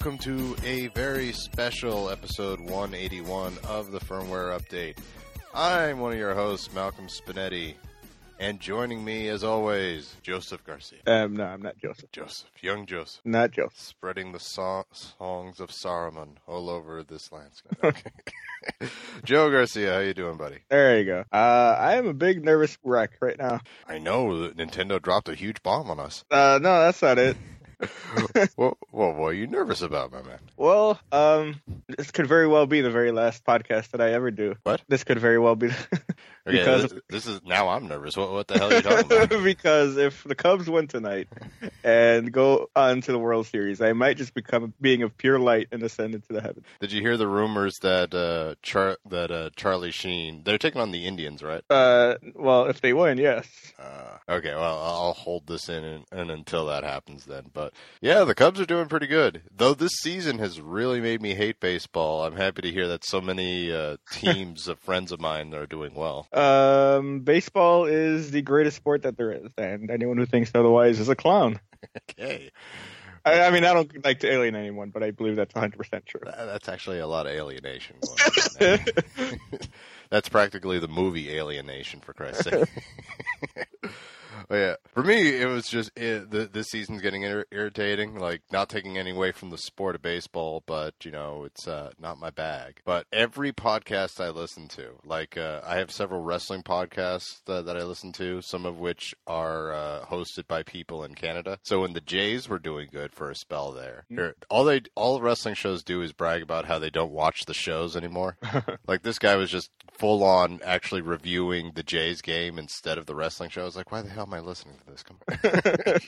Welcome to a very special episode 181 of the firmware update. I'm one of your hosts, Malcolm Spinedi, and joining me, as always, Joseph Garcia. Um, no, I'm not Joseph. Joseph, young Joseph, Not Joseph. spreading the so- songs of Saruman all over this landscape. Okay. Joe Garcia, how you doing, buddy? There you go. Uh, I am a big nervous wreck right now. I know that Nintendo dropped a huge bomb on us. Uh, no, that's not it. What, what, what are you nervous about, my man? Well, um, this could very well be the very last podcast that I ever do. What? This could very well be Okay, Because- this, this is now I'm nervous. What, what the hell are you talking about? because if the Cubs win tonight and go on to the World Series, I might just become a being of pure light and ascend into the heavens. Did you hear the rumors that uh, Char- that uh, Charlie Sheen they're taking on the Indians, right? Uh, well, if they win, yes. Uh, okay, well I'll hold this in and, and until that happens then. But yeah, the Cubs are doing pretty good. Though this season has really made me hate baseball. I'm happy to hear that so many uh, teams of friends of mine are doing well. Um, baseball is the greatest sport that there is, and anyone who thinks otherwise is a clown. Okay, I, I mean, I don't like to alienate anyone, but I believe that's 100% true. That- that's actually a lot of alienation. going on. That's practically the movie Alienation, for Christ's sake. But yeah, for me, it was just it, the, this season's getting ir- irritating. Like not taking any away from the sport of baseball, but you know, it's uh, not my bag. But every podcast I listen to, like uh, I have several wrestling podcasts uh, that I listen to, some of which are uh, hosted by people in Canada. So when the Jays were doing good for a spell there, they're- all they all wrestling shows do is brag about how they don't watch the shows anymore. like this guy was just full on actually reviewing the Jays game instead of the wrestling show. I was like, why the hell am I listening to this? Come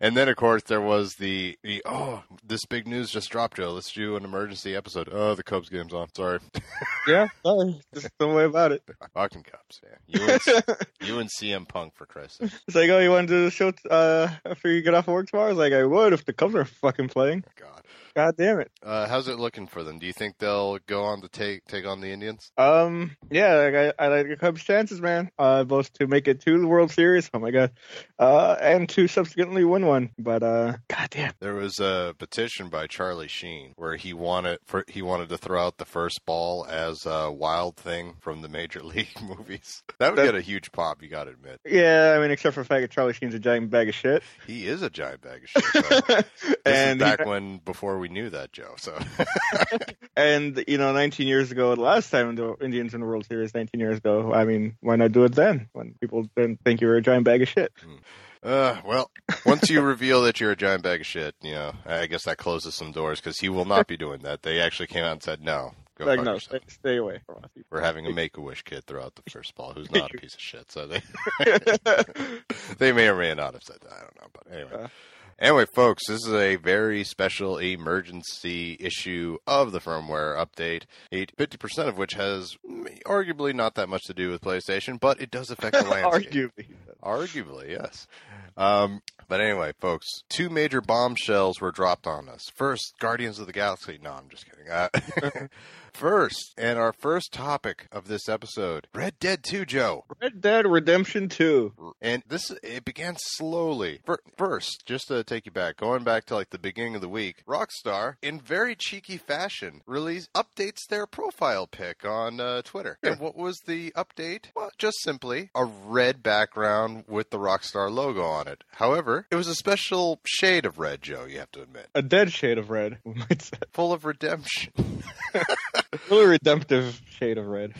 and then of course there was the, the oh this big news just dropped, Joe. Let's do an emergency episode. Oh, the Cubs game's on. Sorry, yeah, sorry, just don't worry about it. fucking Cubs. Yeah, you and, you and CM Punk for Christ's sake. It's like, oh, you want to do the show uh, after you get off of work tomorrow? I was like, I would if the Cubs are fucking playing. God, God damn it. uh, how's it looking for them? Do you think they'll go on to take take on the Indians? Um, yeah, like, I, I like the Cubs' chances, man. Uh, both to make it to the World Series. Oh my god. Uh, and to subsequently win one. But uh, god damn. There was a petition by Charlie Sheen where he wanted for he wanted to throw out the first ball as a wild thing from the Major League movies. That would That- get a huge pop, you got to admit. Yeah, I mean, except for the fact that Charlie Sheen's a giant bag of shit. He is a giant bag of shit. So. This and is he- back when before we knew that, Joe. So And you know, 19 years ago, the last time the Indians in the World Series, 19 years ago. I mean, why not do it then when people didn't think you were a giant bag of shit? Uh, well, once you reveal that you're a giant bag of shit, you know, I guess that closes some doors because he will not be doing that. They actually came out and said, no, go like, no, stay, stay away from us. We're having a Make-A-Wish kid throw out the first ball who's not a piece of shit. So they they may or may not have said that. I don't know. But anyway. Uh. Anyway, folks, this is a very special emergency issue of the firmware update. Eight- 50% of which has arguably not that much to do with PlayStation, but it does affect the landscape. Arguably. Arguably, yes. Um, but anyway, folks, two major bombshells were dropped on us. First, Guardians of the Galaxy. No, I'm just kidding. Uh, first, and our first topic of this episode, Red Dead 2, Joe. Red Dead Redemption 2. And this it began slowly. First, just to take you back, going back to like the beginning of the week, Rockstar, in very cheeky fashion, release updates their profile pic on uh, Twitter. And what was the update? Well, just simply a red background with the Rockstar logo on it. However, it was a special shade of red, Joe. You have to admit, A dead shade of red, we might say. full of redemption. A little redemptive shade of red.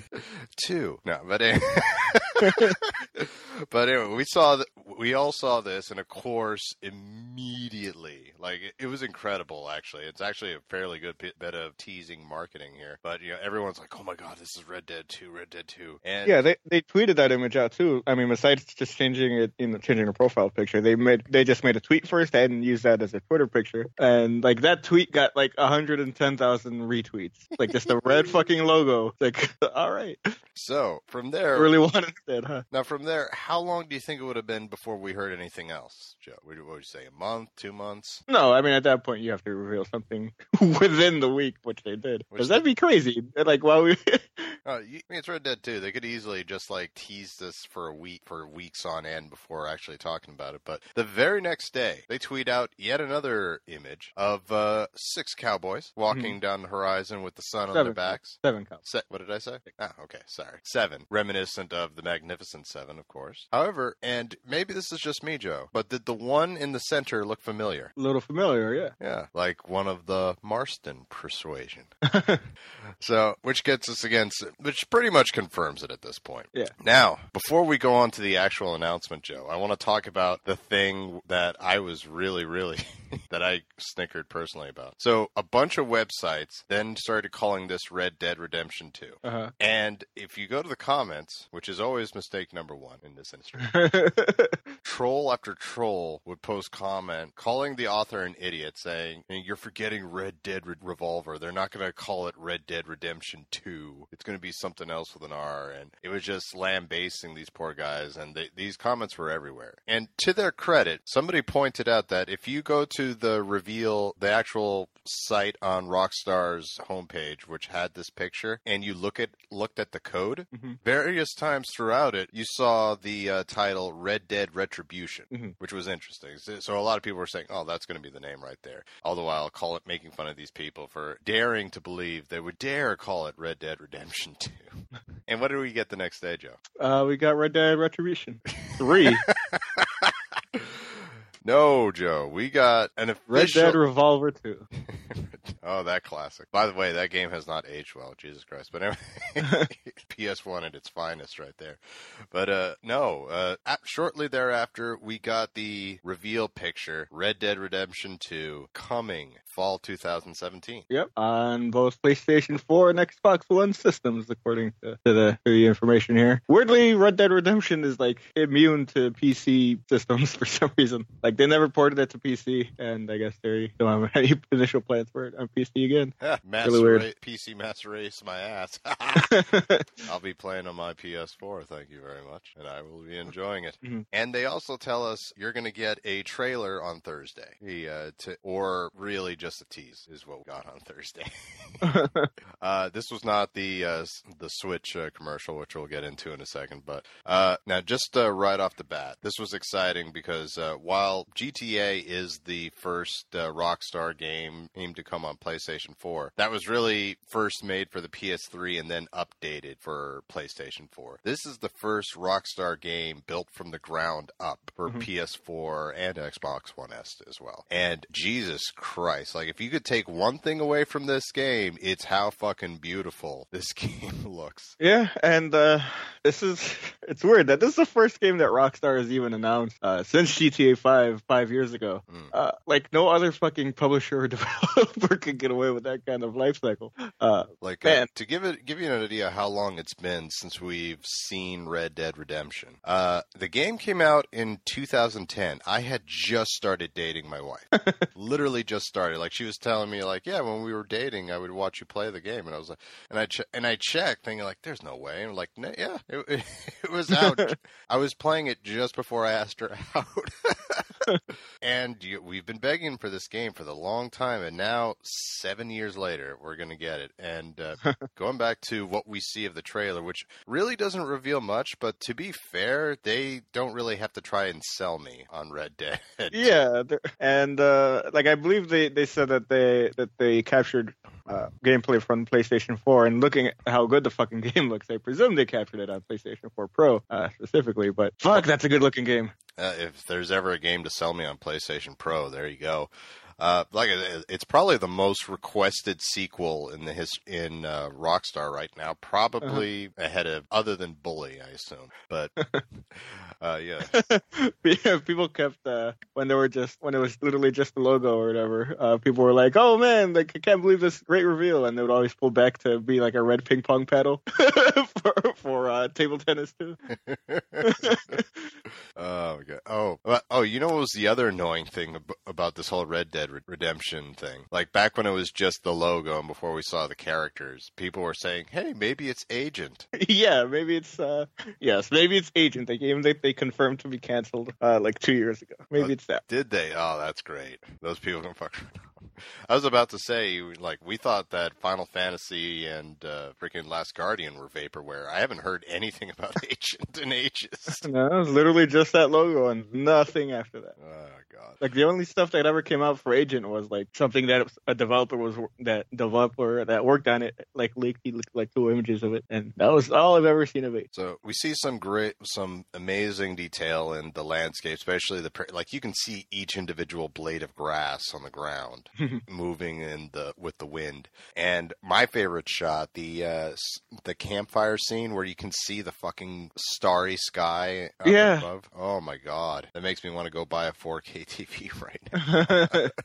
Two. No, but. but anyway, we saw that. We all saw this, and of course, immediately, like it, it was incredible. Actually, it's actually a fairly good bit, bit of teasing marketing here. But you know, everyone's like, "Oh my god, this is Red Dead Two, Red Dead 2. And Yeah, they they tweeted that image out too. I mean, besides just changing it, you know, changing the profile picture, they made they just made a tweet first and used that as a Twitter picture, and like that tweet got like 110,000 retweets, like just the red fucking logo. Like, all right, so from there, really wanted that, huh? now from there, how long do you think it would have been before we heard anything else, Joe? What would you say? A month, two months? No, I mean at that point you have to reveal something within the week, which they did. Because that'd be crazy. Like while we, Uh, you, I mean, it's Red Dead too. They could easily just like tease this for a week, for weeks on end before actually talking about it. But the very next day, they tweet out yet another image of uh, six cowboys walking down the horizon with the sun on their backs. Seven counts. Se- what did I say? Ah, okay, sorry. Seven. Reminiscent of the Magnificent Seven, of course. However, and maybe this is just me, Joe, but did the one in the center look familiar? A little familiar, yeah. Yeah, like one of the Marston persuasion. So, which gets us against, which pretty much confirms it at this point. Yeah. Now, before we go on to the actual announcement, Joe, I want to talk about the thing that I was really, really, that I snickered personally about. So, a bunch of websites then started calling this Red Dead Redemption 2. Uh And if you go to the comments, which is always mistake number one in this industry, troll after troll would post comment calling the author an idiot, saying, "You're forgetting Red Dead Re- Revolver. They're not going to call it Red Dead Redemption 2. It's going to be something else with an R." And it was just lambasting these poor guys, and they, these comments were everywhere. And to their credit, somebody pointed out that if you go to the reveal, the actual site on Rockstar's homepage, which had this picture, and you look at looked at the code, Mhm. various times throughout it, you saw the uh, title Red Dead Retribution, Mhm. which was interesting. So, so a lot of people were saying, "Oh, that's going to be the name right there." All the while, call it making fun of these people for daring to believe they would dare call it Red Dead Redemption Two. and what did we get the next day, Joe? Uh, we got Red Dead Retribution three. No, Joe, we got an official... Red. Dead Revolver two. oh, that classic. By the way, that game has not aged well. Jesus Christ. But anyway, PS1 at its finest right there. But uh no, uh shortly thereafter we got the reveal picture Red Dead Redemption 2 coming fall 2017. Yep, on both PlayStation 4 and Xbox One systems, according to, to the to the information here. Weirdly, Red Dead Redemption is like immune to PC systems for some reason. Like they never ported it to PC, and I guess they don't have any initial plans for it on PC again. Really weird. Ra- PC Master Race my ass. I'll be playing on my PS4, thank you very much, and I will be enjoying it. Mhm. And they also tell us you're going to get a trailer on Thursday, The, uh, to, or really just a tease is what we got on Thursday. uh, this was not the uh, the Switch uh, commercial, which we'll get into in a second. But uh, now, just uh, right off the bat, this was exciting because uh, while GTA is the first uh, Rockstar game aimed to come on PlayStation 4, that was really first made for the PS3 and then updated for PlayStation 4. This is the first Rockstar game built from the ground up for Mhm. PS4 and Xbox One S as well. And Jesus Christ, like if you could take one thing away from this game, it's how fucking beautiful this game looks. yeah, and uh, this is it's weird that this is the first game that Rockstar has even announced uh, since GTA 5 five years ago. Mm. Uh, like no other fucking publisher or developer could get away with that kind of life cycle. Uh, Like uh, to give it give you an idea how long it's been since we've seen Red Dead Redemption. Uh, the game came out in 2010. I had just started dating my wife. Literally just started. Like she was telling me like, "Yeah, when we were dating, I would watch you play the game." And I was like, and I che- and I checked thinking like, "There's no way." And I'm like, no, "Yeah, it, it was out. I was playing it just before I asked her out." And you, we've been begging for this game for the long time, and now seven years later, we're gonna get it. And uh, going back to what we see of the trailer, which really doesn't reveal much, but to be fair, they don't really have to try and sell me on Red Dead. yeah, and uh, like I believe they, they said that they that they captured uh, gameplay from PlayStation 4, and looking at how good the fucking game looks, I presume they captured it on PlayStation 4 Pro uh, specifically. But fuck, that's a good looking game. Uh, if there's ever a game to sell me on PlayStation Pro, there you go. Uh, like it's probably the most requested sequel in the his in uh, Rockstar right now, probably ahead of other than Bully, I assume. But uh, yeah, Yeah, people kept uh, when they were just when it was literally just the logo or whatever. Uh, people were like, "Oh man, like I can't believe this great reveal," and they would always pull back to be like a red ping pong paddle for for uh, table tennis too. Oh, my God. Oh, oh, you know what was the other annoying thing about this whole Red Dead Red- Redemption thing? Like back when it was just the logo and before we saw the characters, people were saying, "Hey, maybe it's Agent." yeah, maybe it's uh yes, maybe it's Agent, the game that they confirmed to be canceled uh like two years ago. Maybe Uh, it's that. Did they? Oh, that's great. Those people can fuck. I was about to say, like, we thought that Final Fantasy and uh, freaking Last Guardian were vaporware. I haven't heard anything about Agent and ages. No, it was literally just that logo and nothing after that. Oh God. Like the only stuff that ever came out for Agent was like something that a developer was that developer that worked on it like leaked like two images of it, and that was all I've ever seen of it. So we see some great, some amazing detail in the landscape, especially the pr- like you can see each individual blade of grass on the ground moving in the with the wind. And my favorite shot, the uh, the campfire scene where you can see the fucking starry sky Yeah. above. Oh my god, that makes me want to go buy a 4K TV right now.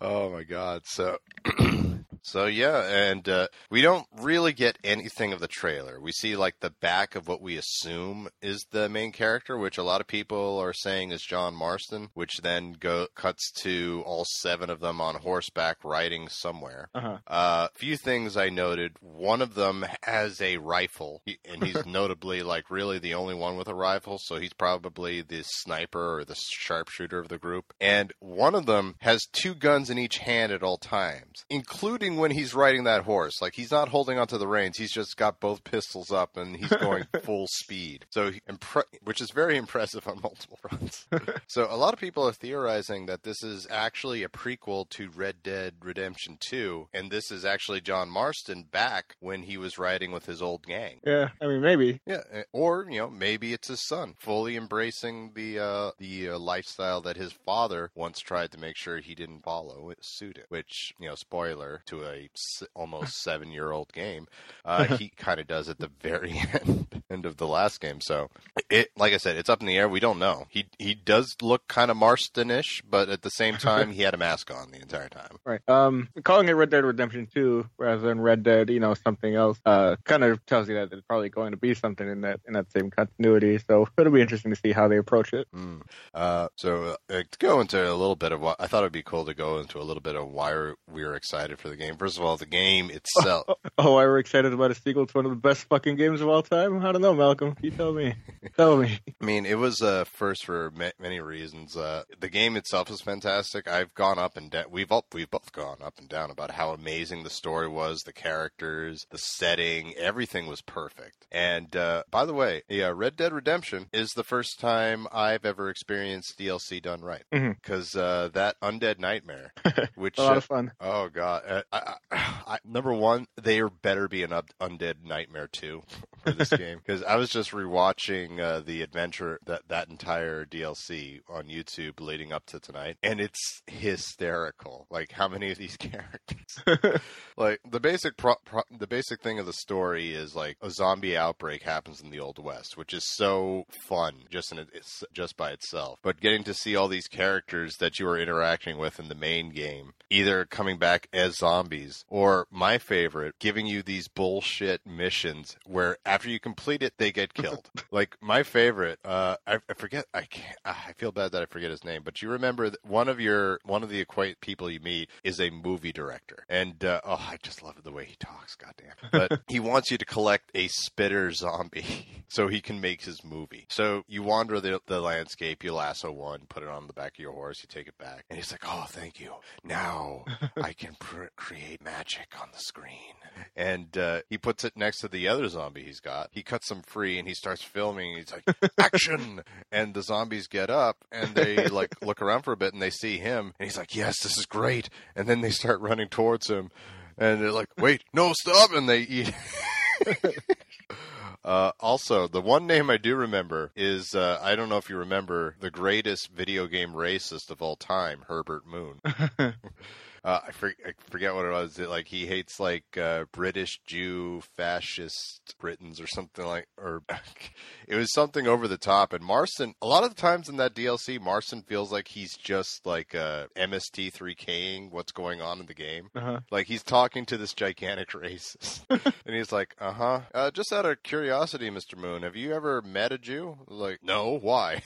Oh my god. So So yeah, and uh, we don't really get anything of the trailer. We see like the back of what we assume is the main character, which a lot of people are saying is John Marston, which then go cuts to all seven of them on horseback riding somewhere. uh-huh. A few things I noted. One of them has a rifle, and he's notably like really the only one with a rifle, so he's probably the sniper or the sharpshooter of the group. And one of them has two guns in each hand at all times, including when he's riding that horse. Like he's not holding onto the reins; he's just got both pistols up and he's going full speed. So, impre- which is very impressive on multiple fronts. So a lot of people are theorizing that this is actually a prequel to Red Dead Redemption 2, and this is actually John Marston back when he was riding with his old gang. Yeah, I mean maybe. Yeah, eh, or you know maybe it's his son fully embracing the uh, the uh, lifestyle that his father once tried to make sure he didn't follow suit it. Which you know, spoiler to a almost seven year old game, uh, he kind of does at the very end end of the last game. So it, like I said, it's up in the air. We don't know. He he does look kind of Marstonish, but at the same time, he had a mask on the entire time. Right. Um, calling it Red Dead Redemption 2 rather than Red Dead, you know, something else, uh, kind of tells you that it's probably going to be something in that in that same continuity. So it'll be interesting to see how they approach it. Mm. Uh, so uh, to go into a little bit of what I thought it'd be cool to go into a little bit of why we're, we were excited for the game. First of all, the game itself. Oh, I were excited about a sequel to one of the best fucking games of all time. I don't know, Malcolm. You tell me. tell me. I mean, it was uh, first for ma- many reasons. Uh, the game itself is fantastic. I've gone up and down. We've all, we've both gone up and down about how amazing the story was, the characters, the setting, everything was perfect. And uh, by the way, yeah, Red Dead Redemption is the first time I've ever experienced DLC done right because uh, that Undead Nightmare, which A lot uh, of fun. Oh god! Uh, I, I, I, number one, there better be an undead nightmare too for this game because I was just rewatching uh, the adventure that that entire DLC on YouTube leading up to tonight, and it's hysterical. Like how many of these characters? like the basic pro, pro, the basic thing of the story is like a zombie outbreak happens in the old west, which is so fun just in it, it's just by itself. But getting to see all these characters that you are interacting with in the main game, either coming back as zombies or my favorite, giving you these bullshit missions where after you complete it, they get killed. like my favorite, uh, I, I forget, I can't, I feel bad that I forget his name, but you remember one of your one of the equate people you meet is a movie director, and uh, oh, I just love the way he talks. Goddamn! But he wants you to collect a spitter zombie so he can make his movie. So you wander the, the landscape, you lasso one, put it on the back of your horse, you take it back, and he's like, "Oh, thank you. Now I can pr- create magic on the screen." And uh, he puts it next to the other zombie he's got. He cuts them free, and he starts filming. He's like, "Action!" and the zombies get up and they like look around for a bit, and they see him, and he's like, "Yes, this is great." And then they start running towards him, and they're like, "Wait, no, stop!" And they eat. Uh, also, the one name I do remember is uh, I don't know if you remember the greatest video game racist of all time, Herbert Moon. Uh, I, for, I forget what it was. It, like he hates like uh, British Jew fascist Britons or something like, or it was something over the top. And Marston, a lot of the times in that DLC, Marston feels like he's just like uh, MST3King what's going on in the game. Uh-huh. Like he's talking to this gigantic racist, and he's like, "Uh-huh. Uh Just out of curiosity, Mister Moon, have you ever met a Jew?" Like, no. Why?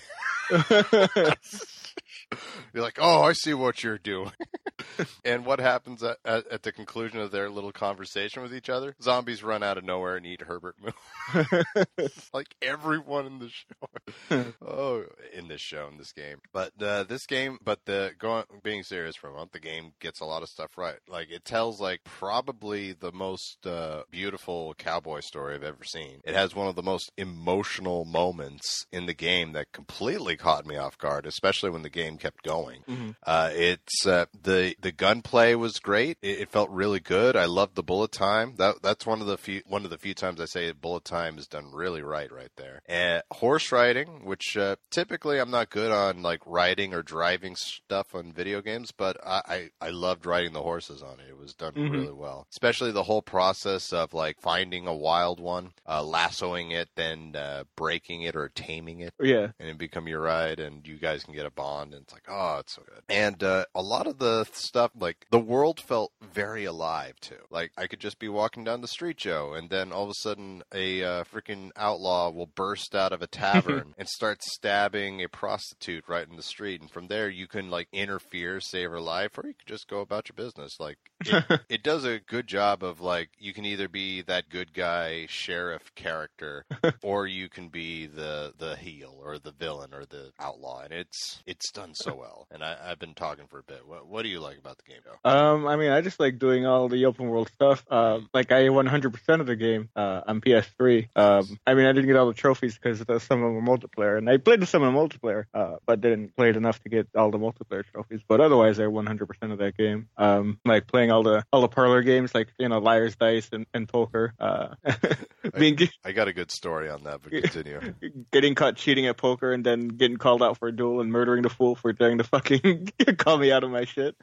You're like, oh, I see what you're doing. and what happens at, at, at, the conclusion of their little conversation with each other? Zombies run out of nowhere and eat Herbert Moon. like everyone in the show. oh, in this show, in this game. But uh, this game, but the going being serious for a month, the game gets a lot of stuff right. Like it tells like probably the most uh, beautiful cowboy story I've ever seen. It has one of the most emotional moments in the game that completely caught me off guard, especially when the game kept going. Mm-hmm. Uh, it's uh, the the gunplay was great. It, it, felt really good. I loved the bullet time. That that's one of the few one of the few times I say bullet time is done really right right there. And horse riding, which uh, typically I'm not good on like riding or driving stuff on video games, but I I, I loved riding the horses on it. It was done mm-hmm. really well, especially the whole process of like finding a wild one, uh, lassoing it, then uh, breaking it or taming it. Yeah, and it become your ride, and you guys can get a bond, and it's like oh, it's so good. And uh, a lot of the stuff, like the world felt very alive too. Like I could just be walking down the street, Joe, and then all of a sudden a uh, freaking outlaw will burst out of a tavern and start stabbing a prostitute right in the street, and from there you can like interfere, save her life, or you can just go about your business. Like it, it does a good job of like you can either be that good guy sheriff character, or you can be the the heel or the villain or the outlaw, and it's it's done so well. And I, have been talking for a bit. What, what do you like about the game, though? Um, I mean, I just like doing all the open world stuff. Uh, like I 100% of the game uh, on PS3. Um, I mean, I didn't get all the trophies because some of them were multiplayer, and I played some of the multiplayer, uh, but didn't play it enough to get all the multiplayer trophies. But otherwise, I 100% of that game. Um, like playing all the all the parlor games, like you know, liar's dice and, and poker. Uh, being, I, I, got a good story on that, but continue. Getting caught cheating at poker and then getting called out for a duel and murdering the fool for trying to fucking call me out of my shit.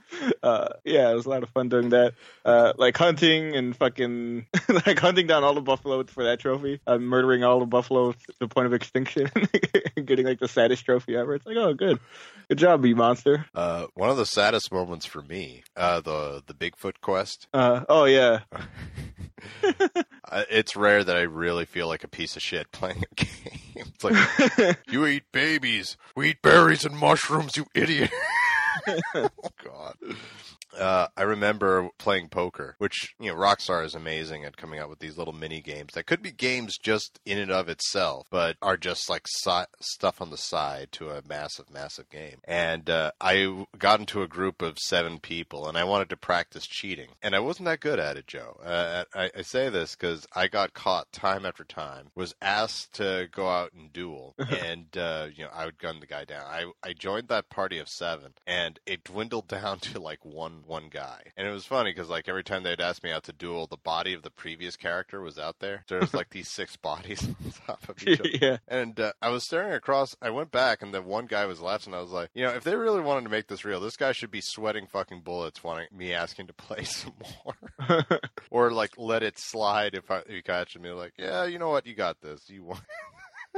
Uh, yeah, it was a lot of fun doing that. Uh, like hunting and fucking like hunting down all the buffalo for that trophy. Uh, murdering all the buffalo to the point of extinction, getting like the saddest trophy ever. It's like, oh, good, good job, B monster. Uh, one of the saddest moments for me, uh, the the Bigfoot quest. Uh, oh yeah. it's rare that I really feel like a piece of shit playing a game. It's like you eat babies, we eat berries and mushrooms, you idiot. oh God. Uh, I remember playing poker, which you know Rockstar is amazing at coming out with these little mini games that could be games just in and of itself, but are just like si- stuff on the side to a massive, massive game. And uh, I got into a group of seven people, and I wanted to practice cheating, and I wasn't that good at it, Joe. Uh, I, I, say this because I got caught time after time. Was asked to go out and duel, and uh, you know I would gun the guy down. I I joined that party of seven, and it dwindled down to like one one guy. And it was funny because like every time they'd ask me out to duel, the body of the previous character was out there. So there's like these six bodies on top of each other. Yeah. And uh, I was staring across. I went back, and the one guy was and I was like, you know, if they really wanted to make this real, this guy should be sweating fucking bullets, wanting me asking to play some more, or like let it slide if I if you catch me. Like, yeah, you know what, you got this. You want.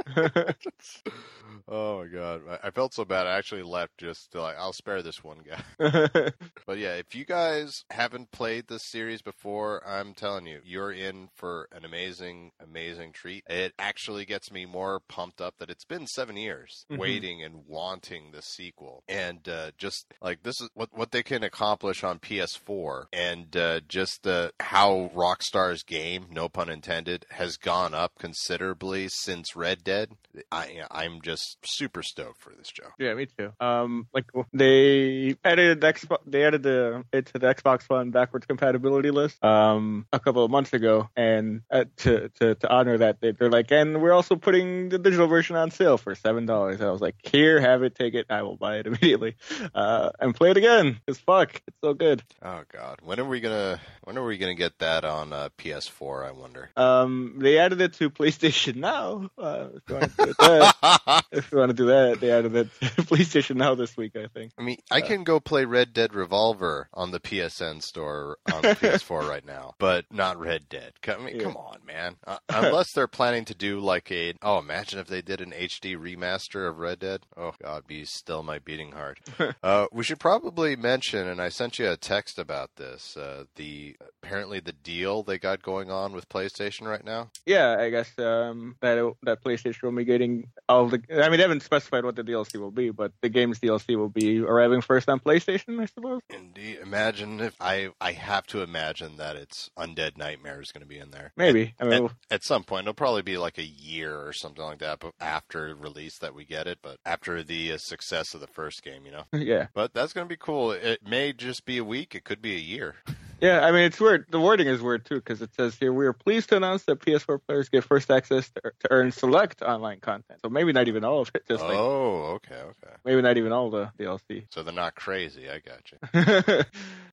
oh my god, I felt so bad. I actually left just to like, I'll spare this one guy. but yeah, if you guys haven't played this series before, I'm telling you, you're in for an amazing, amazing treat. It actually gets me more pumped up that it's been seven years mm-hmm. waiting and wanting the sequel, and uh, just like this is what what they can accomplish on PS4, and uh, just uh, how Rockstar's game, no pun intended, has gone up considerably since Red Dead. I I'm just super stoked for this, Joe. Yeah, me too. Um, like they added Xbox, they added the it to the Xbox One backwards compatibility list um a couple of months ago, and uh, to to to honor that, they, they're like, and we're also putting the digital version on sale for seven dollars. I was like, here, have it, take it. I will buy it immediately, uh, and play it again. Cause fuck, it's so good. Oh god, when are we gonna when are we gonna get that on uh, PS4? I wonder. Um, they added it to PlayStation Now. Uh, if you want to do that, if you want to do that, they added that PlayStation Now this week, I think. I mean, I can go play Red Dead Revolver on the PSN store on the PS4 right now, but not Red Dead. I mean, Yeah. come on, man. Uh, unless they're planning to do like a oh, imagine if they did an HD remaster of Red Dead. Oh God, be still my beating heart. uh, we should probably mention, and I sent you a text about this. Uh, the apparently the deal they got going on with PlayStation right now. Yeah, I guess um, that that PlayStation will be getting all the. I mean, they haven't specified what the DLC will be, but the game's DLC will be arriving first on PlayStation, I suppose. Indeed, imagine if I I have to imagine that it's Undead Nightmare is going to be in there. Maybe. I mean, at some point it'll probably be like a year or something like that but after release that we get it but after the uh, success of the first game you know yeah, but that's going to be cool it may just be a week it could be a year yeah. I mean, it's weird. The wording is weird too because it says here we are pleased to announce that PS4 players get first access to, to earn select online content. So maybe not even all of it. Just like oh okay okay maybe not even all the DLC. so they're not crazy i got you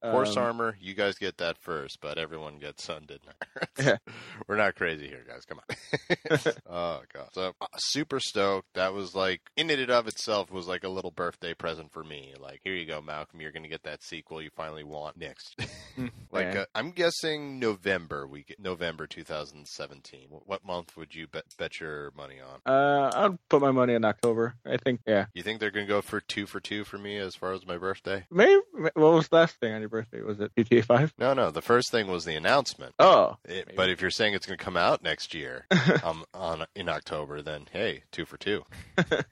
horse Um, armor you guys get that first but everyone gets Undead Nightmare. Yeah. we're not crazy here guys come on oh god so uh, super stoked that was like in it of itself was like a little birthday present for me like here you go malcolm you're gonna get that sequel you finally want next like Yeah. uh, i'm guessing november we get november 2017 what month would you bet, bet your money on Uh, I'll put my money in October. I think. Yeah. you think they're gonna go for two for two for me as far as my birthday Maybe. What was the last thing on your birthday? Was it GTA Five? no no the first thing was the announcement Oh. It, but if you're saying it's going to come out next year, um, on in October, then hey, two for two. so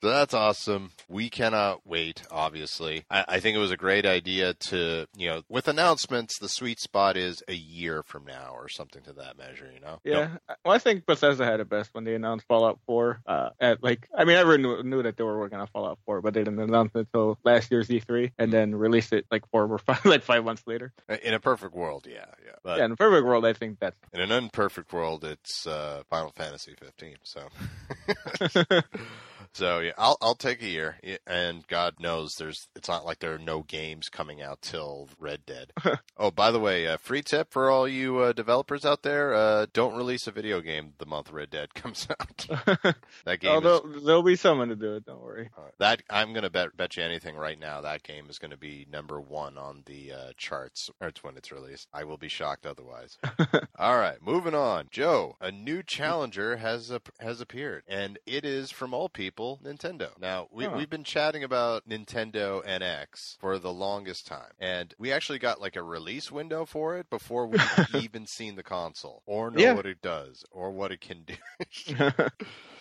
that's awesome. We cannot wait. Obviously, I, I think it was a great idea to you know with announcements. The sweet spot is a year from now or something to that measure. You know. Yeah, well, I think Bethesda had it best when they announced Fallout 4. Uh, at like, I mean, everyone knew, knew that they were working on Fallout 4, but they didn't announce it until last year's E3, and then release it like four or five, like five months later. In a perfect world, yeah, yeah. But yeah, in a perfect world, I think that's. in an unperfect world, it's uh, Final Fantasy 15. So. So yeah, I'll I'll take a year, and God knows there's it's not like there are no games coming out till Red Dead. oh, by the way, uh, free tip for all you uh, developers out there: uh, don't release a video game the month Red Dead comes out. that game oh, is there'll, be someone to do it. Don't worry. that I'm gonna bet bet you anything right now that game is gonna be number one on the uh, charts. Or it's when it's released. I will be shocked otherwise. All right, moving on. Joe, a new challenger has ap- has appeared, and it is from all people Nintendo. Now we Huh. we've been chatting about Nintendo NX for the longest time, and we actually got like a release window for it before we even seen the console or know Yeah. what it does or what it can do.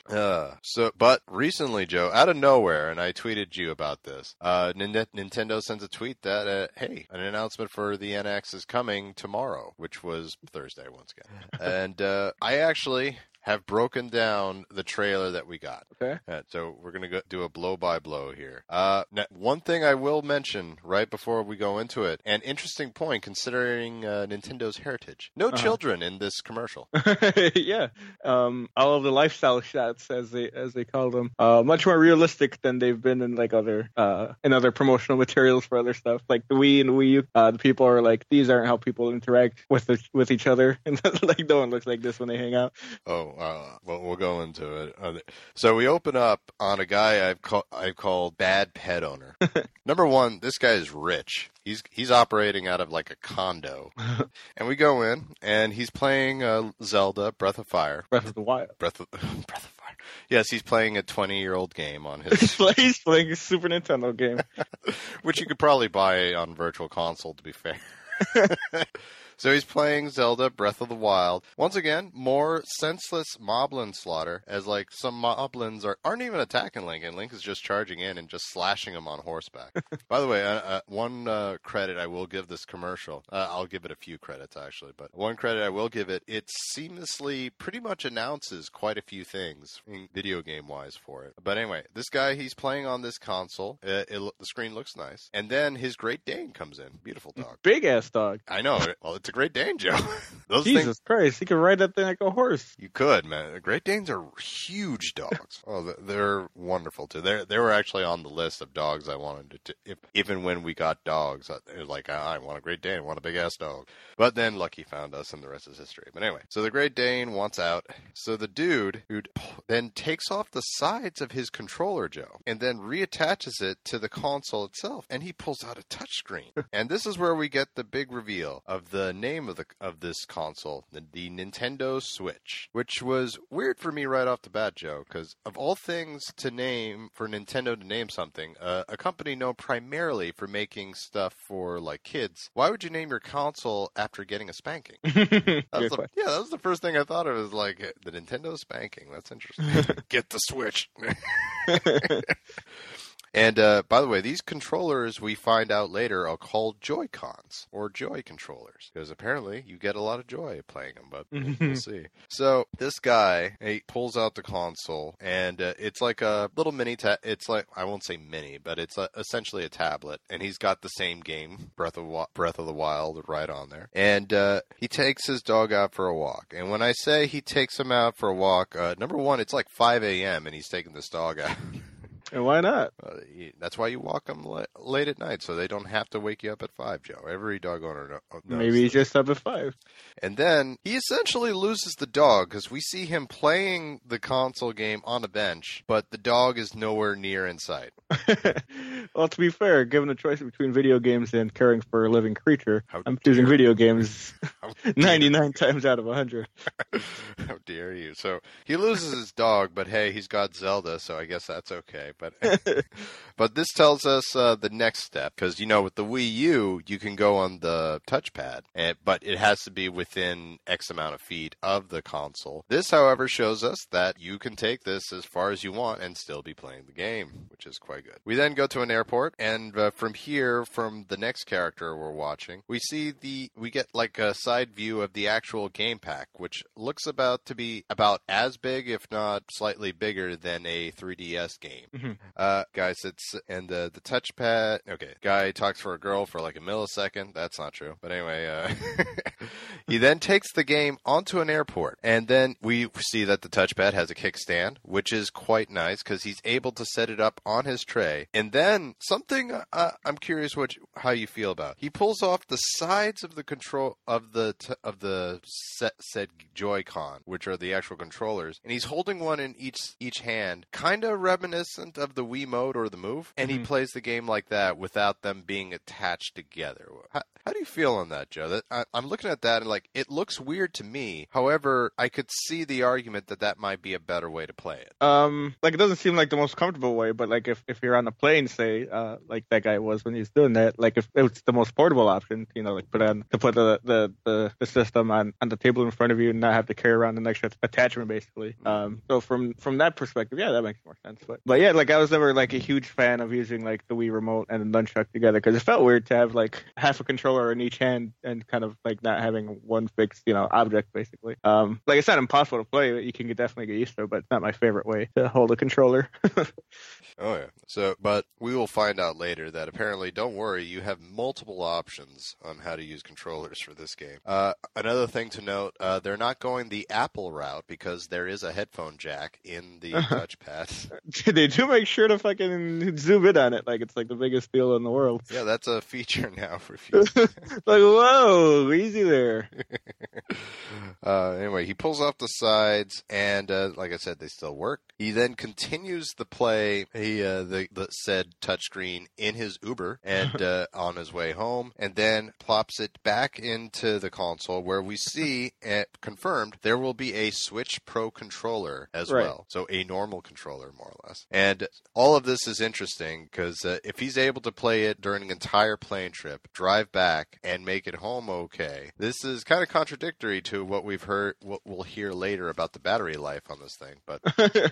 Uh, so, but recently, Joe, out of nowhere, and I tweeted you about this. Uh, Nin- Nintendo sends a tweet that, uh, hey, an announcement for the NX is coming tomorrow, which was Thursday once again. and uh, I actually have broken down the trailer that we got. okay. Uh, so we're gonna do a blow by blow here. Uh, now, one thing I will mention right before we go into it, an interesting point considering uh, Nintendo's heritage. No Uh-huh. children in this commercial. yeah. Um, all of the lifestyle shots, as they as they call them, uh, much more realistic than they've been in like other uh in other promotional materials for other stuff, like the Wii and Wii U. Uh, the people are like, these aren't how people interact with the, with each other, and like no one looks like this when they hang out. Oh, uh, well, we'll go into it. Uh, so we open up on a guy I've called I've called bad pet owner. Number one, this guy is rich. He's he's operating out of like a condo, and we go in and he's playing uh, Zelda Breath of Fire. Breath of the Wild. Breath of Breath of Fire. Yes, he's playing a twenty year old game on He's his, playing, he's playing a Super Nintendo game. which you could probably buy on Virtual Console. To be fair. So he's playing Zelda Breath of the Wild. Once again, more senseless moblin slaughter, as like some moblins are, aren't even attacking Link, and Link is just charging in and just slashing him on horseback. By the way, uh, uh, one uh, credit I will give this commercial, uh, I'll give it a few credits actually, but one credit I will give it, it seamlessly pretty much announces quite a few things in video game wise for it. But anyway, this guy, he's playing on this console. Uh, it, the screen looks nice. And then his Great Dane comes in. Beautiful dog. Big ass dog. I know. Well, it's a Great Dane, Joe. Those Jesus things Christ, he could ride that thing like a horse. you could, man. Great Danes are huge dogs. oh, they're wonderful too. They they were actually on the list of dogs I wanted to. T- if even when we got dogs, uh, it was like ah, I want a Great Dane, I want a big ass dog. But then Lucky found us, and the rest is history. But anyway, so the Great Dane wants out. So the dude who then takes off the sides of his controller, Joe, and then reattaches it to the console itself, and he pulls out a touchscreen. and this is where we get the big reveal of the name of the of this console, the, the Nintendo Switch, which was weird for me right off the bat, Joe, because of all things to name for Nintendo to name something, uh, a company known primarily for making stuff for like kids. Why would you name your console after getting a spanking? The, yeah, that was the first thing I thought of. Was like the Nintendo spanking. That's interesting. Get the Switch. and uh, by the way, these controllers we find out later are called Joy Cons or Joy controllers because apparently you get a lot of joy playing them. But we'll, we'll see. So this guy he pulls out the console and uh, it's like a little mini. Ta- it's like I won't say mini, but it's a, essentially a tablet, and he's got the same game, Breath of Wa- Breath of the Wild, right on there. And uh, he takes his dog out for a walk. And when I say he takes him out for a walk, uh, number one, it's like 5 a.m. and he's taking this dog out. and why not? Uh, that's why you walk them la- late at night, so they don't have to wake you up at five, Joe. Every dog owner knows. Maybe he's just up at five. And then he essentially loses the dog because we see him playing the console game on a bench, but the dog is nowhere near in sight. well, to be fair, given the choice between video games and caring for a living creature, How I'm choosing video games 99 times out of 100. How dare you? So he loses his dog, but hey, he's got Zelda, so I guess that's okay. But but this tells us uh, the next step because you know with the Wii U you can go on the touchpad, and, but it has to be within X amount of feet of the console. This, however, shows us that you can take this as far as you want and still be playing the game, which is quite good. We then go to an airport, and uh, from here, from the next character we're watching, we see the we get like a side view of the actual game pack, which looks about to be about as big, if not slightly bigger, than a 3DS game. Mhm. Uh, guys, it's and the the touchpad. Okay, guy talks for a girl for like a millisecond. That's not true, but anyway, uh, he then takes the game onto an airport, and then we see that the touchpad has a kickstand, which is quite nice because he's able to set it up on his tray. And then something uh, I'm curious what you, how you feel about. He pulls off the sides of the control of the t- of the set, said Joy-Con, which are the actual controllers, and he's holding one in each each hand, kind of reminiscent of the Wiimote or the Move. And he Mhm. plays the game like that without them being attached together. How, how do you feel on that, Joe? That I, I'm looking at that and like it looks weird to me. However, I could see the argument that that might be a better way to play it. Um, like it doesn't seem like the most comfortable way, but like if, if you're on a plane, say, uh, like that guy was when he was doing that, like if it's the most portable option, you know, like put on to put the the the, the system on on the table in front of you and not have to carry around an extra attachment, basically. Um, so from from that perspective, yeah, that makes more sense. But but yeah, like I was never like a huge fan of using like the Wii remote and the nunchuck together because it felt weird to have like half a controller in each hand and kind of like not having one fixed, you know, object basically. Um, like it's not impossible to play, but you can definitely get used to it. But it's not my favorite way to hold a controller. Oh yeah. So, but we will find out later that apparently, don't worry, you have multiple options on how to use controllers for this game. Uh, another thing to note: uh, they're not going the Apple route because there is a headphone jack in the touchpad. they do make sure to fucking zoom in on it, like it's like the biggest deal in the world. yeah, that's a feature now for you. like whoa, easy there. uh, anyway, he pulls off the sides, and uh, like I said, they still work. He then continues the play. He uh, the, the said touchscreen in his Uber and uh, on his way home, and then plops it back into the console where we see uh, confirmed there will be a Switch Pro controller as Right. well, so a normal controller more or less. And all of this is interesting because uh, if he's able to play it during an entire plane trip, drive back, and make it home okay, this is kind of contradictory to what we've heard, what we'll hear later about the battery life on this thing. But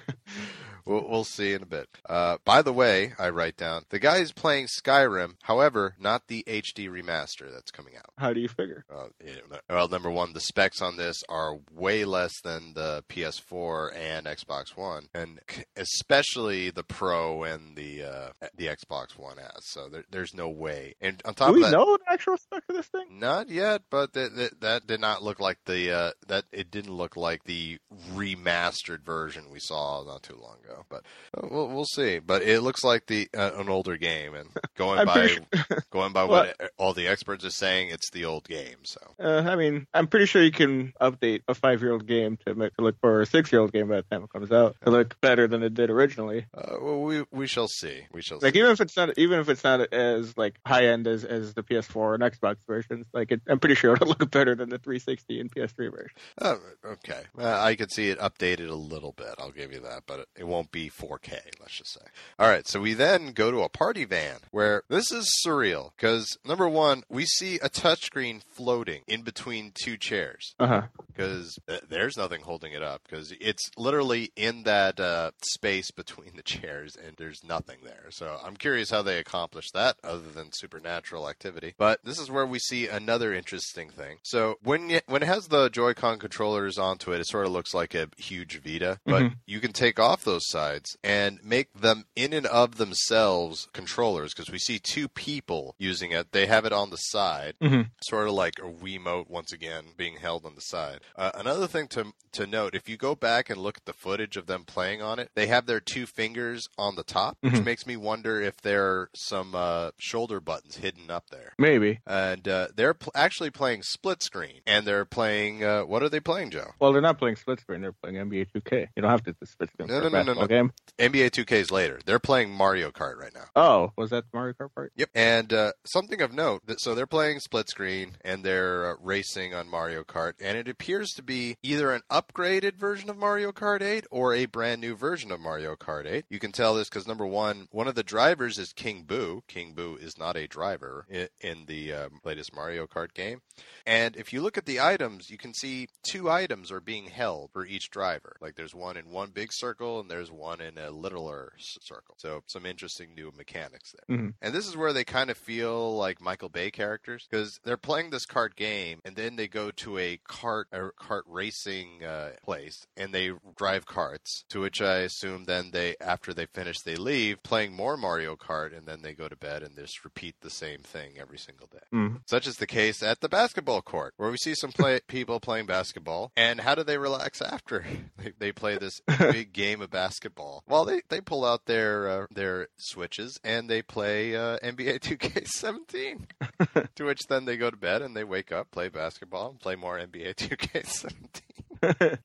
we'll, we'll see in a bit. Uh, by the way, I write down the guy is playing Skyrim, however, not the HD remaster that's coming out. How do you figure? Uh, you know, well, number one, the specs on this are way less than the PS4 and Xbox One, and especially the Pro and the uh, the Xbox One S. So there, there's no way. And on top Do of that, know the actual spec of this thing? not yet, but that, that that did not look like the uh, that it didn't look like the remastered version we saw not too long ago. But uh, we'll we'll see. But it looks like the uh, an older game, and going by pretty going by what all the experts are saying, it's the old game. So Uh, I mean, I'm pretty sure you can update a five-year-old game to make it look, for a six-year-old game by the time it comes out, to look better than it did originally. uh, well, we we shall see. We shall Like see. even if it's not, even if it's not as like high-end as, as the PS4 Xbox versions, like it, I'm pretty sure it'll look better than the 360 and PS3 version. Uh, okay, uh, I could see it updated a little bit. I'll give you that, but it, won't be 4K. Let's just say. All right, so we then go to a party van where this is surreal because number one, we see a touchscreen floating in between two chairs Uh because th- there's nothing holding it up because it's literally in that uh, space between the chairs and there's nothing there. So I'm curious how they accomplished that other than supernatural activity. But this is where we see another interesting thing. So when you, when it has the Joy-Con controllers onto it, it sort of looks like a huge Vita, but Mhm. you can take off those sides and make them in and of themselves controllers because we see two people using it. They have it on the side, Mhm. sort of like a Wiimote once again being held on the side. Uh, another thing to to note, if you go back and look at the footage of them playing on it, they have their two fingers on the top, which Mhm. makes me wonder if there are some uh, shoulder buttons hidden up there. Maybe. And uh, they're pl- actually playing split screen, and they're playing. Uh, what are they playing, Joe? Well, they're not playing split screen. They're playing NBA 2K. You don't have to split screen No, no, no, no, basketball game. NBA 2K is later. They're playing Mario Kart right now. Oh, was that the Mario Kart part? Yep. And uh, something of note, that, so they're playing split screen and they're uh, racing on Mario Kart, and it appears to be either an upgraded version of Mario Kart 8 or a brand new version of Mario Kart 8. You can tell this because number one, one of the drivers is King Boo. King Boo is not a driver in, in the um, latest Mario Kart game. And if you look at the items, you can see two items are being held for each driver. Like there's one in one big circle and there's one in a littler circle. So some interesting new mechanics there. Mhm. And this is where they kind of feel like Michael Bay characters because they're playing this kart game and then they go to a kart or kart racing uh, place and they drive carts. To which I assume then they after they finish they leave playing more Mario Kart and then they go to bed and just repeat the same thing every single day. Mm. Such is the case at the basketball court, where we see some play- people playing basketball. And how do they relax after they, they play this big game of basketball? Well, they, they pull out their uh, their switches and they play uh, NBA 2K17. to which then they go to bed and they wake up, play basketball, and play more NBA 2K17.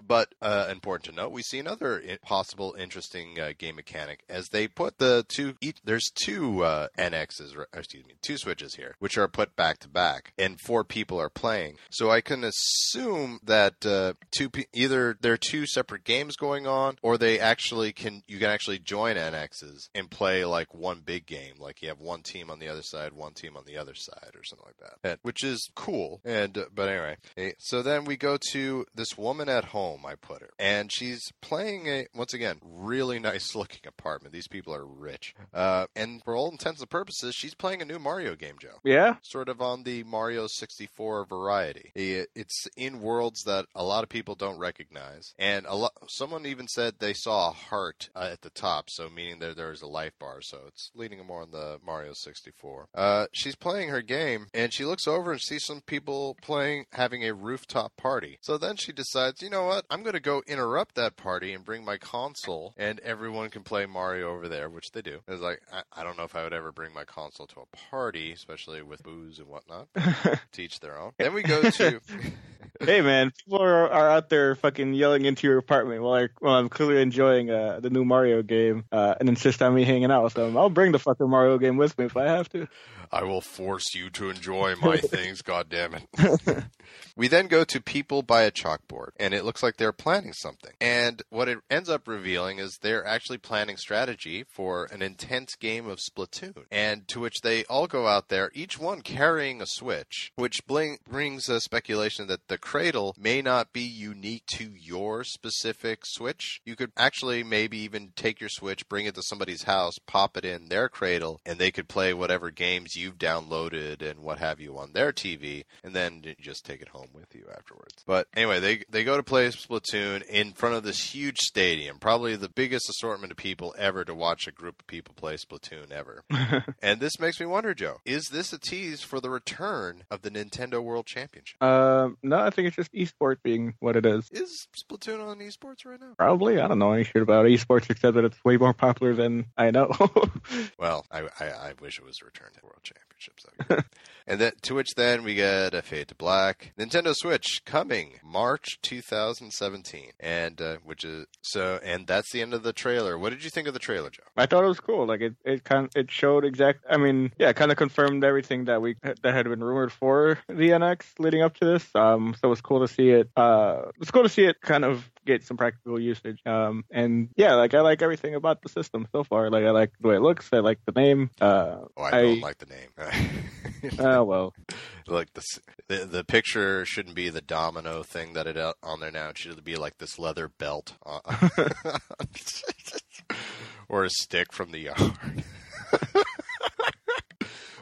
But uh, important to note, we see another possible interesting uh, game mechanic as they put the two. Each, there's two uh, NXs, excuse me, two switches here, which are put back to back, and four people are playing. So I can assume that uh, two pe- either there are two separate games going on, or they actually can. You can actually join NXs and play like one big game, like you have one team on the other side, one team on the other side, or something like that, And- which is cool. And uh, but anyway, eh, so then we go to this woman at home. I put her, and she's playing a once again really nice looking apartment. These people are rich, uh, and for all intents and purposes, she's playing a new Mario game, Joe yeah. sort of on the Mario 64 variety. It- It's in worlds that a lot of people don't recognize, and a lot. Someone even said they saw a heart uh, at the top, so meaning that there's a life bar. So it's leading more on the Mario 64. Uh, she's playing her game, and she looks over and sees some people playing, having a rooftop party. So then she decides, you know what? I'm going to go interrupt that party and bring my console, and everyone can play Mario over there, which they do. It's like I, I don't know if I would ever bring my console to a party, especially with booze and whatnot. Teach their own. Then we go to. hey man, people are, are out there fucking yelling into your apartment while, I, while I'm clearly enjoying uh, the new Mario game uh, and insist on me hanging out with them. I'll bring the fucking Mario game with me if I have to. I will force you to enjoy my things, God damn it. we then go to people by a chalkboard, and it looks like they're planning something. And what it ends up revealing is they're actually planning strategy for an intense game of Splatoon. And to which they all go out there, each one carrying a Switch, which bling- brings a speculation that the cradle may not be unique to your specific Switch. You could actually maybe even take your Switch, bring it to somebody's house, pop it in their cradle, and they could play whatever games you've downloaded and what have you on their TV, and then just take it home with you afterwards. But anyway, they they go to play Splatoon in front of this huge stadium, probably the biggest assortment of people ever to watch a group of people play Splatoon ever. and this makes me wonder, Joe, is this a tease for the return of the Nintendo World Championship? Um, no, I think it's just esports being what it is. Is Splatoon on esports right now? Probably. I don't know any shit about esports except that it's way more popular than I know. well, I, I, I wish it was returned to World Championships. and then to which then we get a Fade to Black, Nintendo Switch coming March 2017, and uh, which is so, and that's the end of the trailer. What did you think of the trailer, Joe? I thought it was cool. Like it, it kind, it showed exact. I mean, yeah, kind of confirmed everything that we that had been rumored for the NX leading up to this. Um, so it was cool to see it. Uh, it's cool to see it kind of get some practical usage. Um, and yeah, like I like everything about the system so far. Like I like the way it looks. I like the name. Uh, oh, I don't like the name. oh well. Like the, the the picture shouldn't be the domino thing that it uh, on there now. It should be like this leather belt, or a stick from the yard.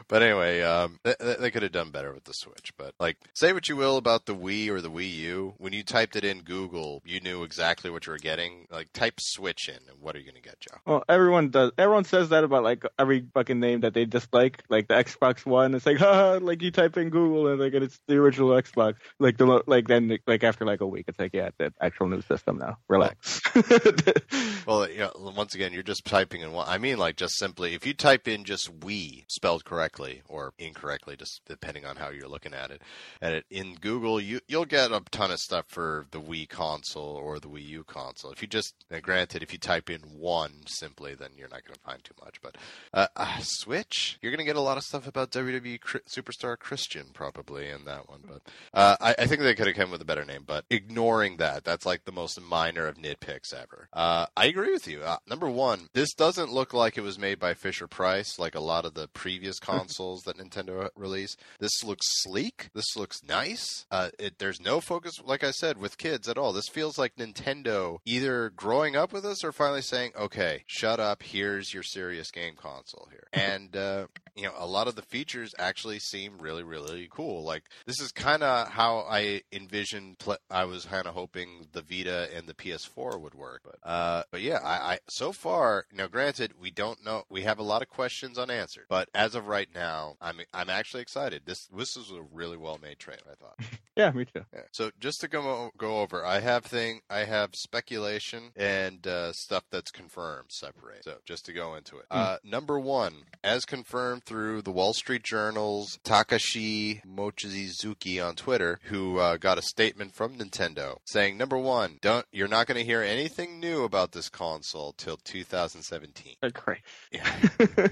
But anyway, um, they, they could have done better with the Switch. But like, say what you will about the Wii or the Wii U, when you typed it in Google, you knew exactly what you were getting. Like, type Switch in, and what are you going to get, Joe? Well, everyone does. Everyone says that about like every fucking name that they dislike. Like the Xbox One, it's like, haha, like you type in Google and like it's the original Xbox. Like the like then like after like a week, it's like yeah, the actual new system now. Relax. well, you know, once again, you're just typing in one. I mean, like just simply, if you type in just Wii spelled correctly correctly or incorrectly, just depending on how you're looking at it. And it, in Google, you you'll get a ton of stuff for the Wii console or the Wii U console. If you just, granted, if you type in one simply, then you're not going to find too much. But uh, uh, Switch, you're going to get a lot of stuff about WWE superstar Christian probably in that one. But uh, I, I, think they could have come with a better name. But ignoring that, that's like the most minor of nitpicks ever. Uh, I agree with you. Uh, number one, this doesn't look like it was made by Fisher Price like a lot of the previous consoles consoles that Nintendo release. This looks sleek. This looks nice. Uh, it, there's no focus, like I said, with kids at all. This feels like Nintendo either growing up with us or finally saying, "Okay, shut up. Here's your serious game console here." And uh, you know, a lot of the features actually seem really, really cool. Like this is kind of how I envisioned. Pl- I was kind of hoping the Vita and the PS4 would work, but uh, but yeah, I, I so far now. Granted, we don't know. We have a lot of questions unanswered, but as of right now, I'm I'm actually excited. This this was a really well made trailer. I thought. yeah, me too. Yeah. So just to go go over, I have thing. I have speculation and uh, stuff that's confirmed. Separate. So just to go into it. Mm. Uh, number one, as confirmed through the Wall Street Journal's Takashi Mochizuki on Twitter, who uh, got a statement from Nintendo saying, number one, don't you're not going to hear anything new about this console till 2017. Great. Yeah.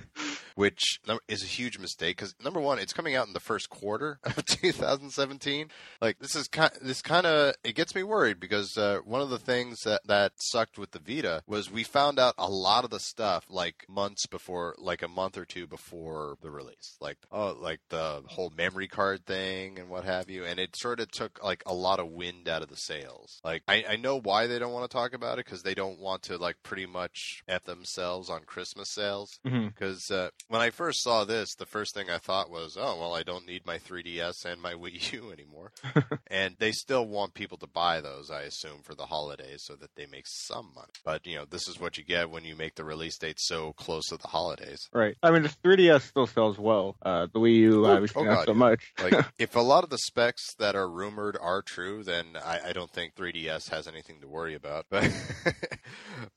Which is a huge mistake because number one, it's coming out in the first quarter of 2017. Like this is kind, this kind of it gets me worried because uh, one of the things that that sucked with the Vita was we found out a lot of the stuff like months before, like a month or two before the release, like oh, like the whole memory card thing and what have you. And it sort of took like a lot of wind out of the sails. Like I, I know why they don't want to talk about it because they don't want to like pretty much f themselves on Christmas sales. Because mm-hmm. uh, when I first saw this, the first thing I thought was, oh well, I don't need my 3DS and my Wii U anymore. and they still want people to buy those, I assume, for the holidays so that they make some money. But you know, this is what you get when you make the release date so close to the holidays. Right. I mean, the 3DS still sells well. Uh, the Wii U obviously oh, not God, so yeah. much. like if a lot of the specs that are rumored are true, then I, I don't think 3DS has anything to worry about. But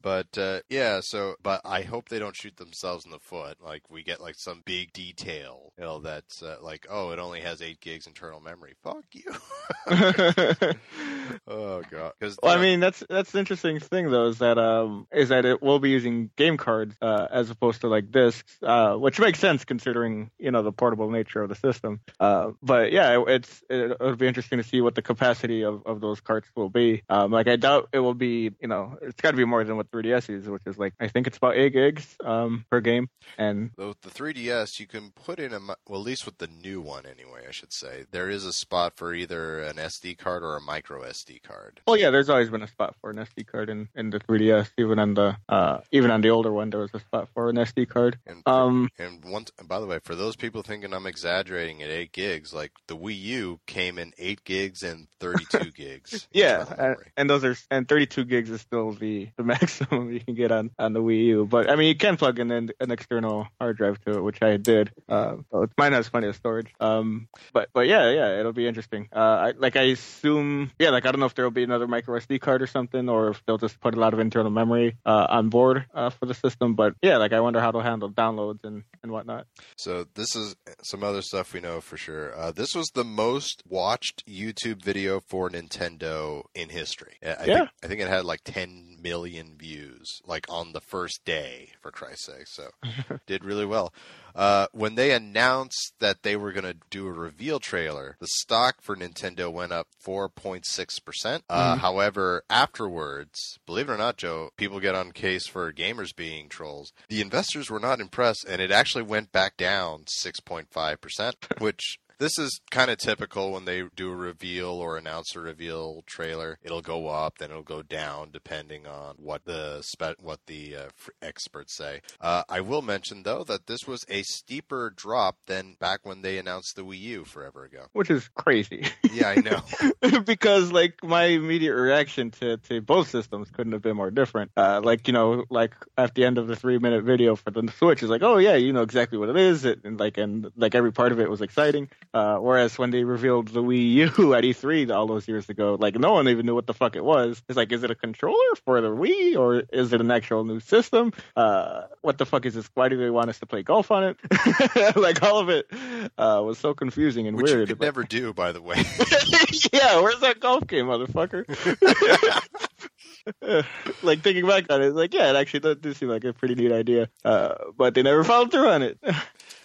but uh, yeah, so but I hope they don't shoot themselves in the foot. Like we get like some big detail, you know, that's uh, like oh, it only has eight gigs internal memory. Fuck you. oh god. Because well, I mean that's that's the interesting thing though is that um is that it will be using game cards uh, as opposed to like discs, uh, which makes sense considering you know the portable nature of the system. Uh, but yeah, it, it's it, will be interesting to see what the capacity of, of those carts will be. Um, like I doubt it will be you know it's got to be more than what 3ds is, which is like I think it's about eight gigs um, per game. And with the 3ds you can put in a well at least with the new one anyway I should say there is a spot for either an SD card or a micro SD card. Well yeah, there's always been a spot for an SD card in, in the 3ds even on the uh, even on the older one there was a spot for an SD card. And, um, and one And by the way, for those people thinking I'm exaggerating at eight gigs, like the Wii U came in eight gigs and 32 gigs. Yeah, and, and those are and 32 gigs is still the, the maximum you can get on, on the Wii U. But I mean, you can plug in an, an external hard drive to it, which I did. Uh, so mine has plenty of storage. Um, but but yeah, yeah, it'll be interesting. Uh, I, like I assume, yeah, like I don't know if there'll be another micro SD card or something, or if they'll just put a lot of internal memory uh, on board uh, for the system. But yeah, like I wonder how they'll handle downloads and and whatnot. So this is some other stuff we know for sure. Uh, this was the most watched YouTube video for Nintendo in history. I I Yeah. think I think it had like 10 million views, like on the first day, for Christ's sake. So did really well. Uh, when they announced that they were going to do a reveal trailer, the stock for Nintendo went up 4.6%. Uh, Mhm. However, afterwards, believe it or not, Joe, people get on case for gamers being trolls. The investors were not impressed, and it actually went back down 6.5%, which. This is kind of typical when they do a reveal or announce a reveal trailer. It'll go up, then it'll go down depending on what the spe- what the uh, experts say. Uh, I will mention though that this was a steeper drop than back when they announced the Wii U forever ago. Which is crazy. Yeah, I know. because like my immediate reaction to, to both systems couldn't have been more different. Uh, like you know, like at the end of the three minute video for the Switch is like, oh yeah, you know exactly what it is, it, and like and like every part of it was exciting. Uh, whereas when they revealed the Wii U at E3 all those years ago, like no one even knew what the fuck it was. It's like, is it a controller for the Wii or is it an actual new system? Uh, what the fuck is this? Why do they want us to play golf on it? like all of it uh, was so confusing and Which you weird. could but- never do, by the way. yeah, where's that golf game, motherfucker? like thinking back on it, it's like yeah, it actually does, does seem like a pretty neat idea, uh, but they never followed through on it.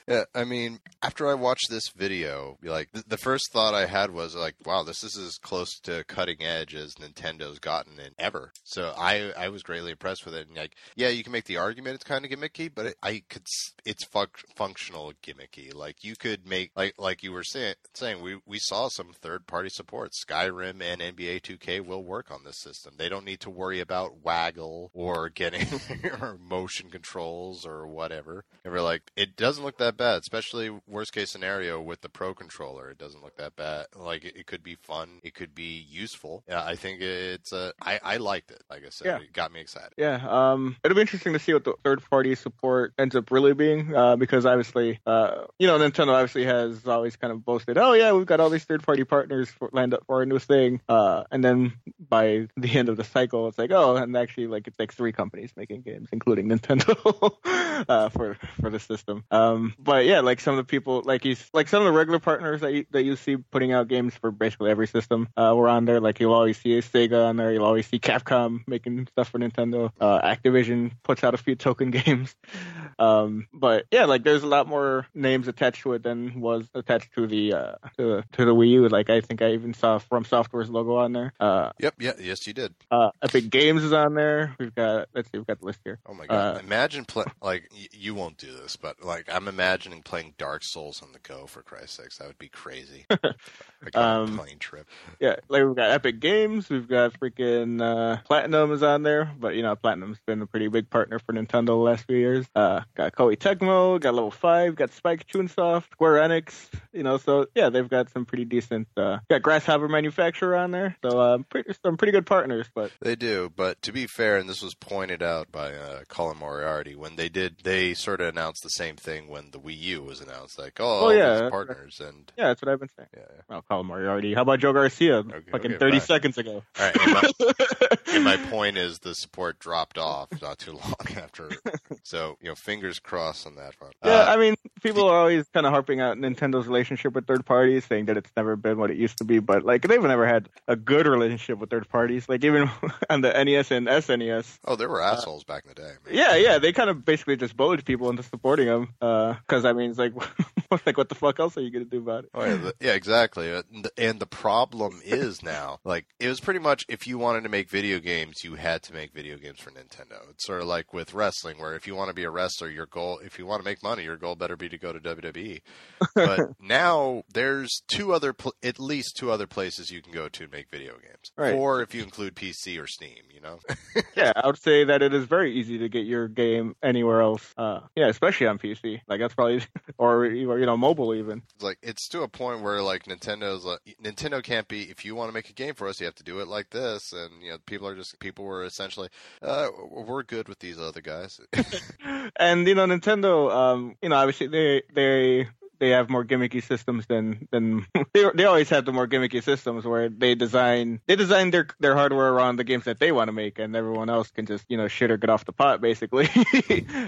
Yeah, I mean, after I watched this video, like th- the first thought I had was like, "Wow, this is as close to cutting edge as Nintendo's gotten in ever." So I I was greatly impressed with it. And like, yeah, you can make the argument it's kind of gimmicky, but it, I could it's func- functional gimmicky. Like you could make like like you were saying saying we we saw some third party support. Skyrim and NBA 2K will work on this system. They don't need to worry about waggle or getting or motion controls or whatever. And we're like, it doesn't look that bad, especially worst case scenario with the Pro controller. It doesn't look that bad. Like it, it could be fun. It could be useful. Yeah, I think it's a. I I liked it. Like I said, Yeah. it got me excited. yeah, um, it'll be interesting to see what the third party support ends up really being, uh, because obviously, uh, you know, Nintendo obviously has always kind of boasted, oh yeah, we've got all these third party partners for, lined up for a new thing, uh, and then by the end of the cycle, it's like, oh, and actually, like it's like three companies making games, including Nintendo, uh, for for the system. Um, but yeah, like some of the people, like you, like some of the regular partners that you, that you see putting out games for basically every system, uh, were on there. Like you'll always see Sega on there. You'll always see Capcom making stuff for Nintendo. Uh, Activision puts out a few token games. Um, but yeah, like there's a lot more names attached to it than was attached to the uh, to, the- to the Wii U. Like I think I even saw From Software's logo on there. Uh, Yep. Yeah. Yes, you did. uh, Epic Games is on there. We've got let's see, we've got the list here. Oh my god! Uh, Imagine play like you won't do this, but like I'm imagining playing Dark Souls on the go. For Christ's sakes, that would be crazy. like Um, plane trip. Yeah, like we've got Epic Games, we've got freaking uh, Platinum is on there, but you know Platinum's been a pretty big partner for Nintendo the last few years. Uh, got Koei Tecmo, got Level Five, got Spike Chunsoft, Square Enix, you know, so yeah, they've got some pretty decent. Uh, got Grasshopper Manufacturer on there, so uh, pretty, some pretty good partners. But They do, but to be fair, and this was pointed out by uh, Colin Moriarty when they did, they sort of announced the same thing when the Wii U was announced, like, oh, Oh, yeah, partners, and yeah, that's what I've been saying. yeah. yeah. Call him Moriarty. How about Joe Garcia? Fucking okay, thirty fine. seconds ago. All right, and my, and my point is the support dropped off not too long after, so you know, fingers crossed on that front. Yeah, Uh, I mean, people are always kind of harping out Nintendo's relationship with third parties, saying that it's never been what it used to be. But like, they've never had a good relationship with third parties. Like even on the NES and SNES. oh, there were assholes back in the day. Man. Yeah, yeah, they kind of basically just bullied people into supporting them. Because I mean, it's like, like what the fuck else are you gonna do about it? Oh yeah, the, yeah, exactly. Uh, And the, and the problem is now, like, it was pretty much if you wanted to make video games, you had to make video games for Nintendo. It's sort of like with wrestling, where if you want to be a wrestler, your goal, if you want to make money, your goal better be to go to WWE. But now there's two other, pl- at least two other places you can go to make video games, Right. or if you include PC or Steam, you know. Yeah, I would say that it is very easy to get your game anywhere else. Uh, yeah, especially on PC. Like that's probably or you know mobile even. It's like it's to a point where like Nintendo's like Nintendo can't be if you want to make a game for us, you have to do it like this, and you know people are just people were essentially uh, we're good with these other guys. and you know Nintendo, um, you know obviously they they they have more gimmicky systems than than they, they always have the more gimmicky systems where they design they design their their hardware around the games that they want to make and everyone else can just you know shit or get off the pot basically.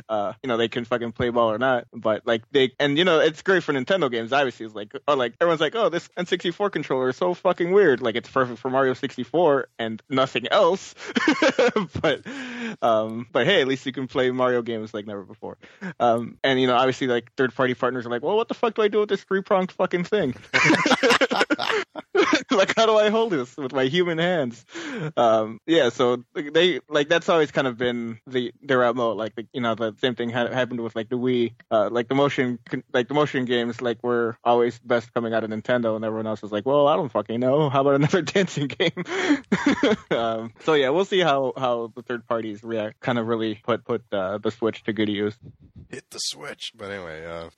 Uh you know they can fucking play ball or not but like they and you know it's great for Nintendo games obviously. It's like oh like everyone's like oh this N64 controller is so fucking weird. Like it's perfect for Mario 64 and nothing else. But um but hey at least you can play Mario games like never before. Um and you know obviously like third party partners are like well what the fuck fuck do I do with this three pronged fucking thing? like, how do I hold this with my human hands? Um, yeah, so they like that's always kind of been the their mode. Like, the, you know, the same thing ha- happened with like the Wii. Uh, like the motion, like the motion games, like were always best coming out of Nintendo, and everyone else was like, well, I don't fucking know. How about another dancing game? um, so yeah, we'll see how how the third parties react. Kind of really put put uh, the Switch to good use. Hit the switch. But anyway, uh,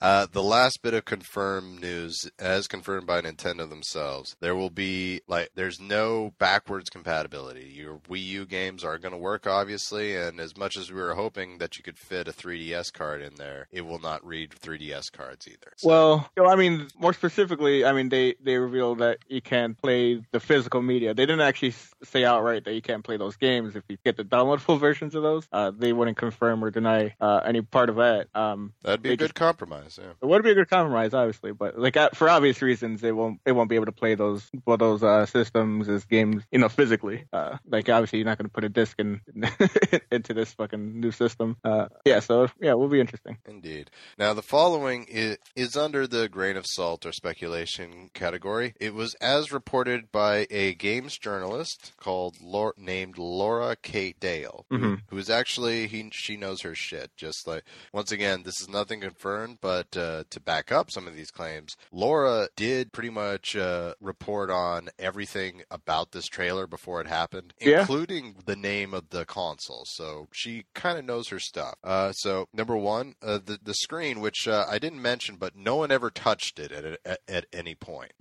uh, the last bit of confirmed news, as confirmed by Nintendo themselves, there will be like there's no backwards compatibility. Your Wii U games are going to work, obviously, and as much as we were hoping that you could fit a 3DS card in there, it will not read 3DS cards either. So. Well, you know, I mean, more specifically, I mean they they revealed that you can play the physical media. They didn't actually say outright that you can't play those games if you get the downloadable versions of those. Uh, they wouldn't confirm or deny uh, any part of that. Um, That'd be a good just, compromise. Yeah, it would be a good compromise, obviously, but like for obvious reasons, they won't they won't be able to play those well those uh, systems as games, you know, physically. Uh, like obviously, you're not going to put a disc in into this fucking new system. Uh, yeah, so yeah, it will be interesting. Indeed. Now the following is, is under the grain of salt or speculation category. It was as reported by a games journalist called Laura, named Laura Kate Dale, mm-hmm. who is actually he she knows her shit. Just like once again, this is nothing confirmed, but uh, to back up some of these claims, Laura did pretty much uh, report on everything about this trailer before it happened, yeah. including the name of the console. So she kind of knows her stuff. Uh, so number one, uh, the the screen, which uh, I didn't mention, but no one ever touched it at at, at any point.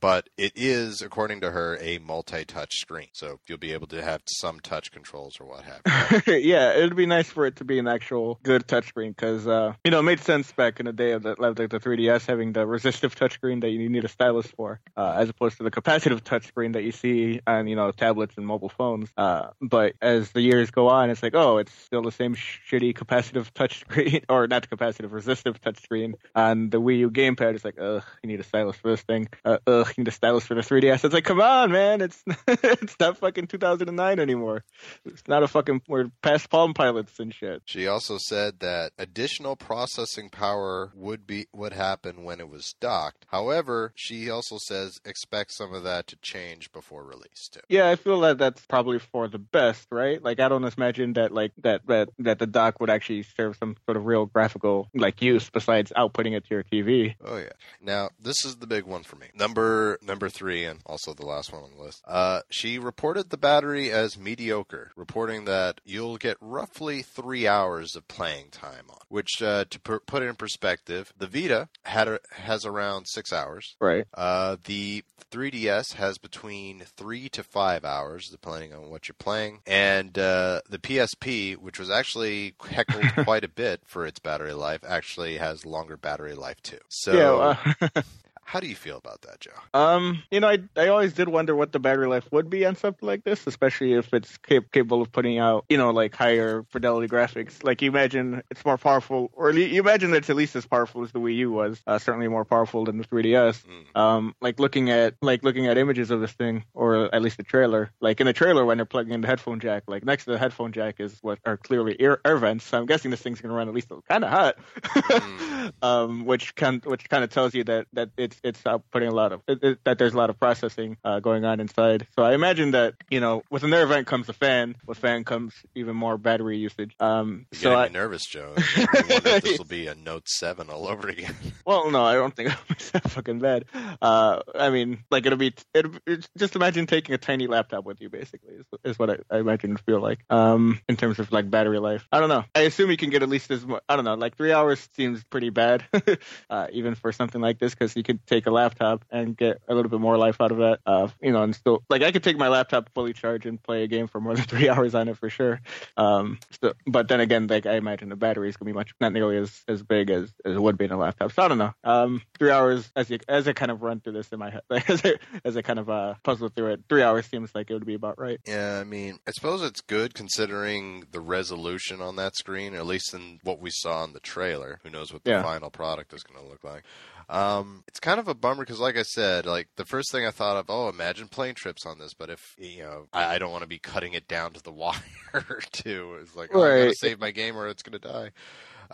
But it is, according to her, a multi-touch screen. So you'll be able to have some touch controls or what have you. yeah, it'd be nice for it to be an actual good touchscreen because uh, you know it made sense back in the day of the, like the 3DS having the resistive touchscreen that you need a stylus for, uh, as opposed to the capacitive touchscreen that you see on you know tablets and mobile phones. Uh, but as the years go on, it's like oh, it's still the same shitty capacitive touchscreen or not capacitive resistive touchscreen on the Wii U gamepad. It's like ugh, you need a stylus for this thing. Uh, ugh, you need a stylus for the 3DS. It's like come on, man, it's it's not fucking 2009 anymore. It's not a fucking we're past Palm Pilots and shit. She also said that additional processing power would be would happen when it was docked. However, she also says expect some of that to change before release too. Yeah, I feel that that's probably for the best, right? Like I don't imagine that like that that that the dock would actually serve some sort of real graphical like use besides outputting it to your TV. Oh yeah. Now this is the big one for me. Number number three, and also the last one on the list. Uh, she reported the battery as mediocre, reporting that you'll get roughly three hours of playing time on. Which, uh, to per- put it in perspective, the Vita had a, has around six hours. Right. Uh, the 3DS has between three to five hours, depending on what you're playing, and uh, the PSP, which was actually heckled quite a bit for its battery life, actually has longer battery life too. So. Yeah, uh, how do you feel about that, Joe? Um, you know, I I always did wonder what the battery life would be on something like this, especially if it's cap- capable of putting out, you know, like higher fidelity graphics. Like you imagine it's more powerful, or you imagine it's at least as powerful as the Wii U was. Uh, certainly more powerful than the 3DS. Mm. Um, like looking at like looking at images of this thing, or at least the trailer. Like in the trailer when they're plugging in the headphone jack, like next to the headphone jack is what are clearly air, air vents. So I'm guessing this thing's gonna run at least kind of hot, mm. um, which kind which kind of tells you that that it's it's putting a lot of it, it, that there's a lot of processing uh, going on inside. So I imagine that you know with another event comes a fan. With fan comes even more battery usage. Um, You're so getting I, me nervous, Joe. I wonder if this will be a Note Seven all over again. well, no, I don't think it'll be that fucking bad. Uh, I mean, like it'll be it, it's just imagine taking a tiny laptop with you, basically, is, is what I, I imagine it feel like. Um, in terms of like battery life, I don't know. I assume you can get at least as much. I don't know, like three hours seems pretty bad, uh, even for something like this, because you could take a laptop and get a little bit more life out of that. Uh, you know, and still like I could take my laptop fully charged and play a game for more than three hours on it for sure. Um, so, but then again, like I imagine the battery is gonna be much not nearly as as big as, as it would be in a laptop. So I don't know. Um, three hours as you as I kind of run through this in my head, like, as I as I kind of uh puzzle through it, three hours seems like it would be about right. Yeah, I mean, I suppose it's good considering the resolution on that screen, at least in what we saw in the trailer. Who knows what the Yeah. final product is going to look like? Um, it's kind of a bummer because, like I said, like the first thing I thought of, oh, imagine plane trips on this. But if you know, I, I don't want to be cutting it down to the wire too. It's like oh, I gotta save my game or it's going to die.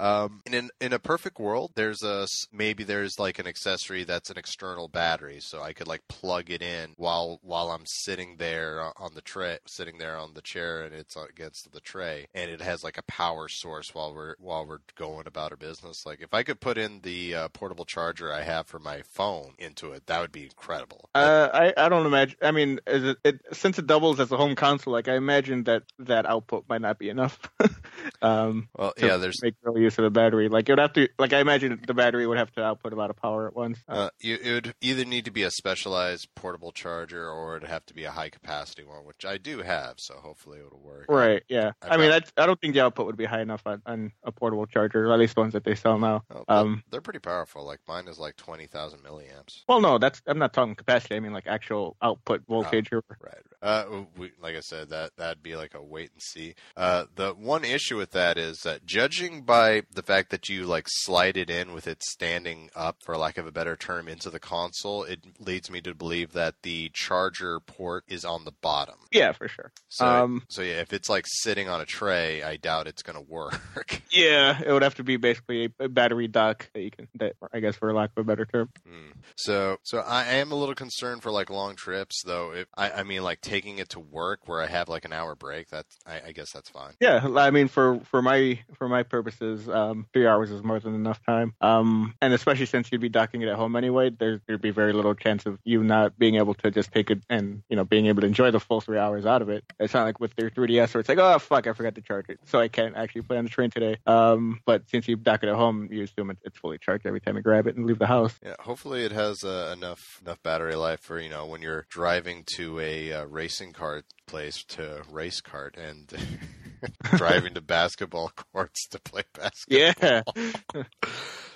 Um, in an, in a perfect world, there's a maybe there's like an accessory that's an external battery, so I could like plug it in while while I'm sitting there on the tray, sitting there on the chair, and it's against the tray, and it has like a power source while we're while we're going about our business. Like if I could put in the uh, portable charger I have for my phone into it, that would be incredible. Uh, I, I don't imagine. I mean, is it, it since it doubles as a home console, like I imagine that that output might not be enough. um, well, yeah, there's make real use of the battery. Like it would have to. Like I imagine the battery would have to output about a lot of power at once. Uh, you, it would either need to be a specialized portable charger or it'd have to be a high capacity one, which I do have, so hopefully it'll work. right. Yeah. I've I mean, that's, I don't think the output would be high enough on, on a portable charger, or at least ones that they sell now. Oh, Um, they're pretty powerful. Like mine is like twenty thousand milliamps. Well, no, that's I'm not talking capacity. I mean like actual output voltage. or Right. Uh, we, like I said, that that'd be like a wait and see. Uh, the one issue with that is that judging by the fact that you like slide it in with it standing up, for lack of a better term, into the console, it leads me to believe that the charger port is on the bottom. Yeah, for sure. So, Um, so yeah, if it's like sitting on a tray, I doubt it's going to work. Yeah, it would have to be basically a, battery dock that you can, that I guess for lack of a better term. Hmm. So, so I am a little concerned for like long trips, though. If I, I mean, like taking it to work where I have like an hour break, that's I, I guess that's fine. Yeah, I mean for for my for my purposes, um, three hours is more than enough time. Um, and especially since you'd be docking it at home anyway, there, there'd be very little chance of you not being able to just take it and you know being able to enjoy the full three hours out of it. It's not like with their 3ds where it's like, oh fuck, I forgot to charge it, so I can't actually play on the train today. Um, but since you dock it at home, you assume it's fully charged every time you grab it and leave the house. Yeah, hopefully it has uh, enough enough battery life for you know when you're driving to a uh, racing cart place to race cart and driving to basketball courts to play basketball. Yeah,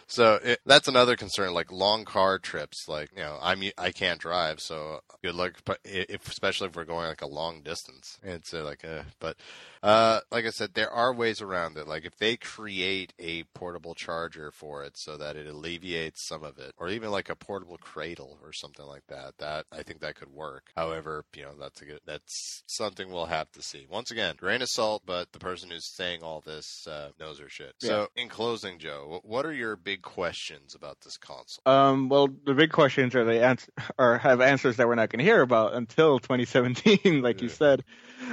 So it, that's another concern, like long car trips. Like you know, I'm I can't drive, so good luck. But if especially if we're going like a long distance, it's uh, like uh, but uh, like I said, there are ways around it. Like if they create a portable charger for it, so that it alleviates some of it, or even like a portable cradle or something like that. That I think that could work. However, you know that's a good, that's something we'll have to see. Once again, grain of salt, but the person who's saying all this uh, knows her shit. So in closing, Joe, what are your big questions about this console? Um, well, the big questions are they answer or have answers that we're not going to hear about until 2017, like you said.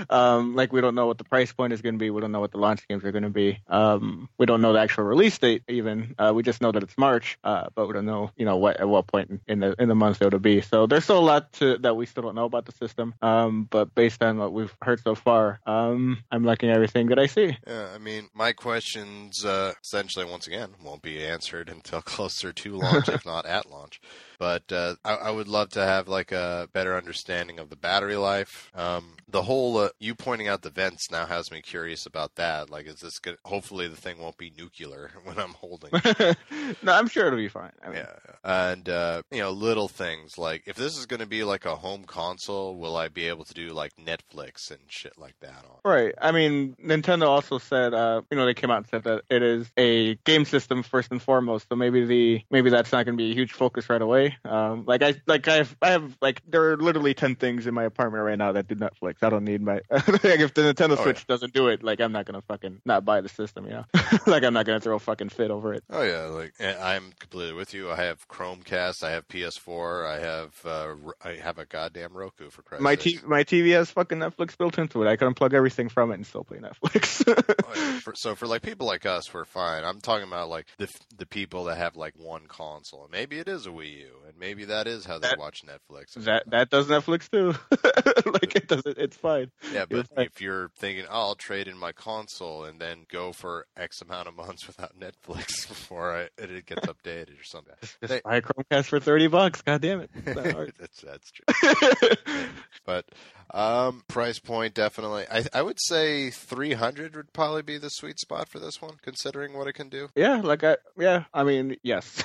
Um, like we don't know what the price point is going to be. We don't know what the launch games are going to be. Um, we don't know the actual release date even. Uh, we just know that it's March, uh, but we don't know, you know, what at what point in- the in the month it'll be. So there's still a lot to, that we still don't know about the system. Um, but based on what we've heard so far, um, I'm liking everything that I see. Yeah, I mean, my questions uh, essentially, once again, won't be answered until closer to launch, if not at launch. But uh, I, I would love to have like a better understanding of the battery life. Um, the whole uh, you pointing out the vents now has me curious about that. Like, is this? Hopefully, the thing won't be nuclear when I'm holding. it. no, I'm sure it'll be fine. I mean, Yeah, and uh, you know, little things like if this is going to be like a home console, will I be able to do like Netflix and shit like that on? Right. I mean, Nintendo also said, uh, you know, they came out and said that it is a game system first and foremost. So maybe the maybe that's not going to be a huge focus right away. Um, like I like I have I have like there are literally ten things in my apartment right now that do Netflix. I don't need my like if the Nintendo Oh, Switch yeah. doesn't do it, like I'm not gonna fucking not buy the system. You know, like I'm not gonna throw a fucking fit over it. Oh yeah, like I'm completely with you. I have Chromecast, I have PS4, I have uh, I have a goddamn Roku for Christ's My sake. t- my TV has fucking Netflix built into it. I can unplug everything from it and still play Netflix. Oh, yeah. For, so for like people like us, we're fine. I'm talking about like the the people that have like one console, maybe it is a Wii U, and maybe that is how they That- watch Netflix. that that does Netflix too. like it does it. It's fine. yeah, but you're if you're thinking, oh, I'll trade in my console and then go for X amount of months without Netflix before I, it gets updated or something, Just They- buy a Chromecast for thirty bucks. God damn it. It's not hard. that's that's true. But um, price point definitely. I I would say 300 would probably be the sweet spot for this one, considering what it can do. Yeah, like I yeah, I mean yes,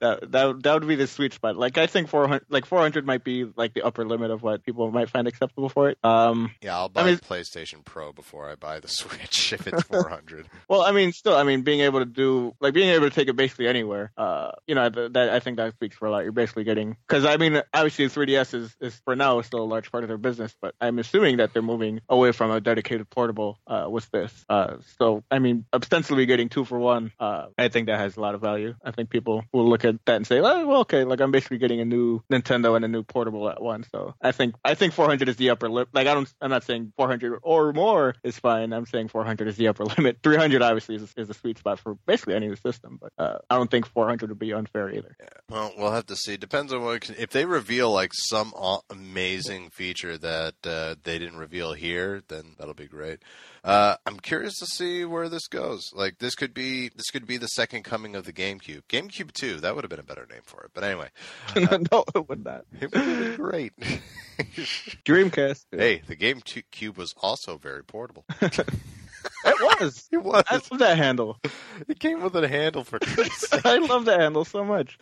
that that that would be the sweet spot. Like I think four hundred, like four hundred might be like the upper limit of what people might find acceptable for it. Um, Yeah, I'll buy I mean- a PlayStation Pro before I buy the Switch if it's 400. well, I mean, still, I mean, being able to do like being able to take it basically anywhere. Uh, you know, th- that I think that speaks for a lot. You're basically getting because I mean, obviously, 3ds is is for now still a large part of their business, but I'm assuming that they're moving away from a dedicated portable uh, with this. Uh, so I mean, ostensibly getting two for one. Uh, I think that has a lot of value. I think people will look at that and say, oh, well, okay, like I'm basically getting a new Nintendo and a new portable at once. So I think I think 400 is the upper limit. Like I don't, I'm not saying 400 or more is fine. I'm saying 400 is the upper limit. 300 obviously is, is a sweet spot for basically any new system, but uh, I don't think 400 would be unfair either. Well, we'll have to see. Depends on what. If they reveal like some amazing feature that uh, they didn't reveal here, then that'll be great. Uh, I'm curious to see where this goes. Like this could be this could be the second coming of the GameCube. GameCube Two. That would have been a better name for it. But anyway, no, it would not. it would have been great. Dreamcast. hey, the GameCube was also very portable. It was. It was. I love that handle. It came with a handle for Christ's. I love that handle so much.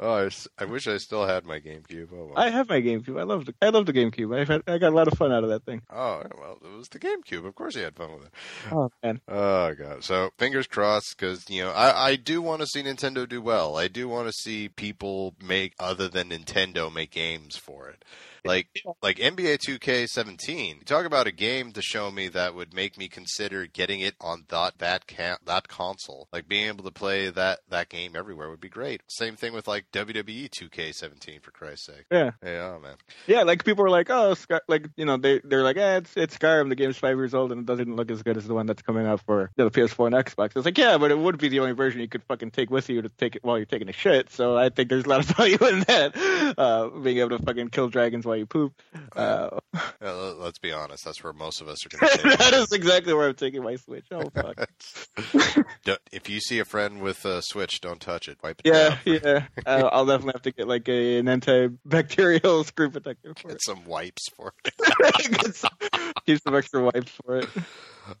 Oh, I, wish I still had my GameCube. Oh, well. I have my GameCube. I love the I love the GameCube. Had, I got a lot of fun out of that thing. oh well, it was the GameCube. Of course, you had fun with it. Oh man. Oh god. So fingers crossed, because you know I, I do want to see Nintendo do well. I do want to see people make other than Nintendo make games for it. Like like NBA 2K17. Talk about a game to show me that would make me consider getting it on that that ca- that console. Like being able to play that that game everywhere would be great. Same thing with like WWE 2K17 for Christ's sake. Yeah. Yeah, man. Yeah, like people were like, oh, Sky, like you know, they they're like, eh, it's it's Skyrim. The game's five years old and it doesn't look as good as the one that's coming out for you know, the PS4 and Xbox. It's like, yeah, but it would be the only version you could fucking take with you to take it while you're taking a shit. So I think there's a lot of value in that, uh, being able to fucking kill dragons while you poop. Uh, Yeah, let- let's be honest. That's where most of us are going to that is exactly where I'm taking my Switch. Oh fuck. If you see a friend with a Switch, don't touch it. Wipe it Yeah, down. yeah. Uh, I'll definitely have to get like a, an antibacterial screen protector for Get some wipes for it. it. Get some- Keep some extra wipes for it.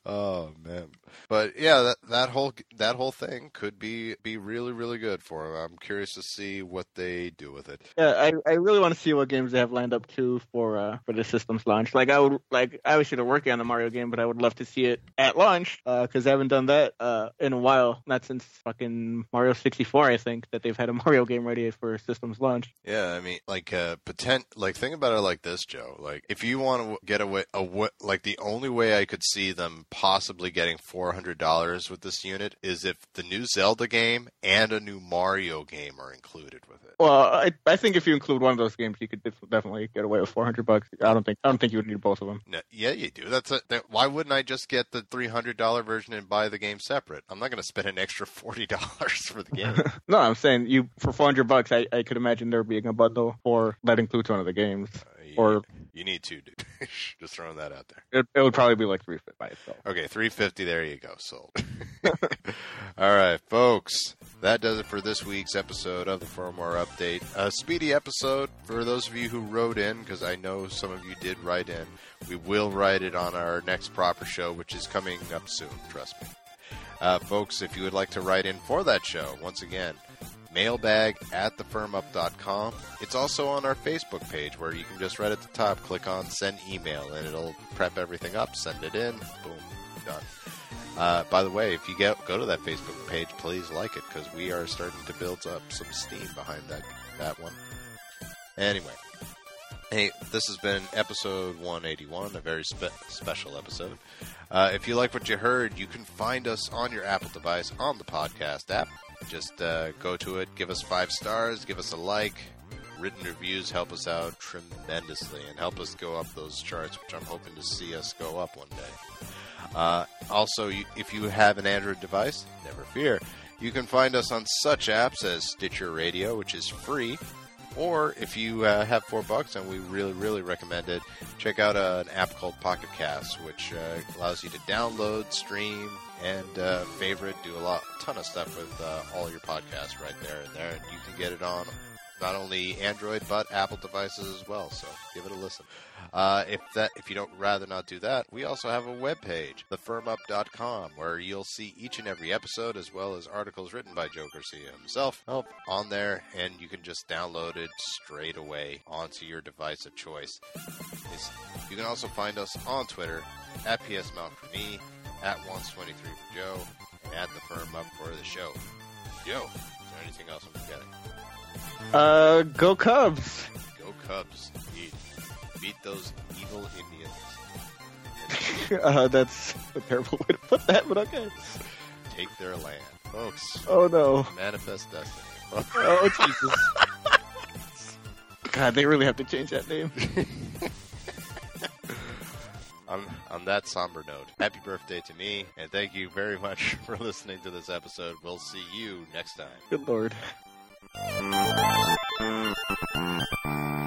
Oh man, but yeah, that that whole that whole thing could be be really really good for them. I'm curious to see what they do with it. Yeah, I, I really want to see what games they have lined up too for uh for the system's launch. Like I would like obviously they're working on the Mario game, but I would love to see it at launch because I haven't done that uh in a while. Not since fucking Mario 64, I think that they've had a Mario game ready for system's launch. Yeah, I mean, like uh, potent. Like think about it like this, Joe. Like if you want to get away, away, like the only way I could see them possibly getting four hundred dollars with this unit is if the new Zelda game and a new Mario game are included with it. Well, I I think if you include one of those games, you could definitely get away with 400 bucks. I don't think I don't think you would need both of them. No, yeah, you do. That's a, that, why wouldn't I just get the three hundred dollar version and buy the game separate? I'm not going to spend an extra forty dollars for the game. no, I'm saying you for 400 bucks. I, I could imagine there being a bundle for that includes one of the games. Or- you need to, dude. just throwing that out there. It, it would probably be like 350 by itself. Okay, three fifty. There you go. Sold. All right, folks. That does it for this week's episode of the firmware update. A speedy episode for those of you who wrote in, because I know some of you did write in. We will write it on our next proper show, which is coming up soon. Trust me, uh, folks. If you would like to write in for that show, once again, mailbag at thefirmup.com. It's also on our Facebook page where you can just right at the top click on send email and it'll prep everything up, send it in, boom, done. Uh, by the way, if you get go to that Facebook page, please like it because we are starting to build up some steam behind that that one. Anyway, hey, this has been episode 181, a very spe- special episode. Uh, if you like what you heard, you can find us on your Apple device on the podcast app. Just uh, go to it, give us five stars, give us a like. Written reviews help us out tremendously and help us go up those charts, which I'm hoping to see us go up one day. Uh, also, if you have an Android device, never fear. You can find us on such apps as Stitcher Radio, which is free, or if you uh, have four bucks, and we really, really recommend it, check out uh, an app called Pocket Cast, which uh, allows you to download, stream, and uh, favorite, do a lot, ton of stuff with uh, all your podcasts right there and there. And you can get it on not only Android but Apple devices as well. So give it a listen. Uh, if that if you don't rather not do that, we also have a web page, thefirmup.com, where you'll see each and every episode as well as articles written by Joe Garcia himself oh, on there, and you can just download it straight away onto your device of choice. It's, you can also find us on Twitter at PSMalc for me, at Wons23 for Joe, and at the Firm Up for the show. Joe, is there anything else I'm forgetting? Uh, go Cubs. Go Cubs, indeed. Beat those evil Indians. uh, that's a terrible way to put that, but okay. Take their land. Folks, Oh no. manifest destiny. Oh Jesus. God, they really have to change that name. on, on that somber note, happy birthday to me, and thank you very much for listening to this episode. We'll see you next time. Good lord. Thank you.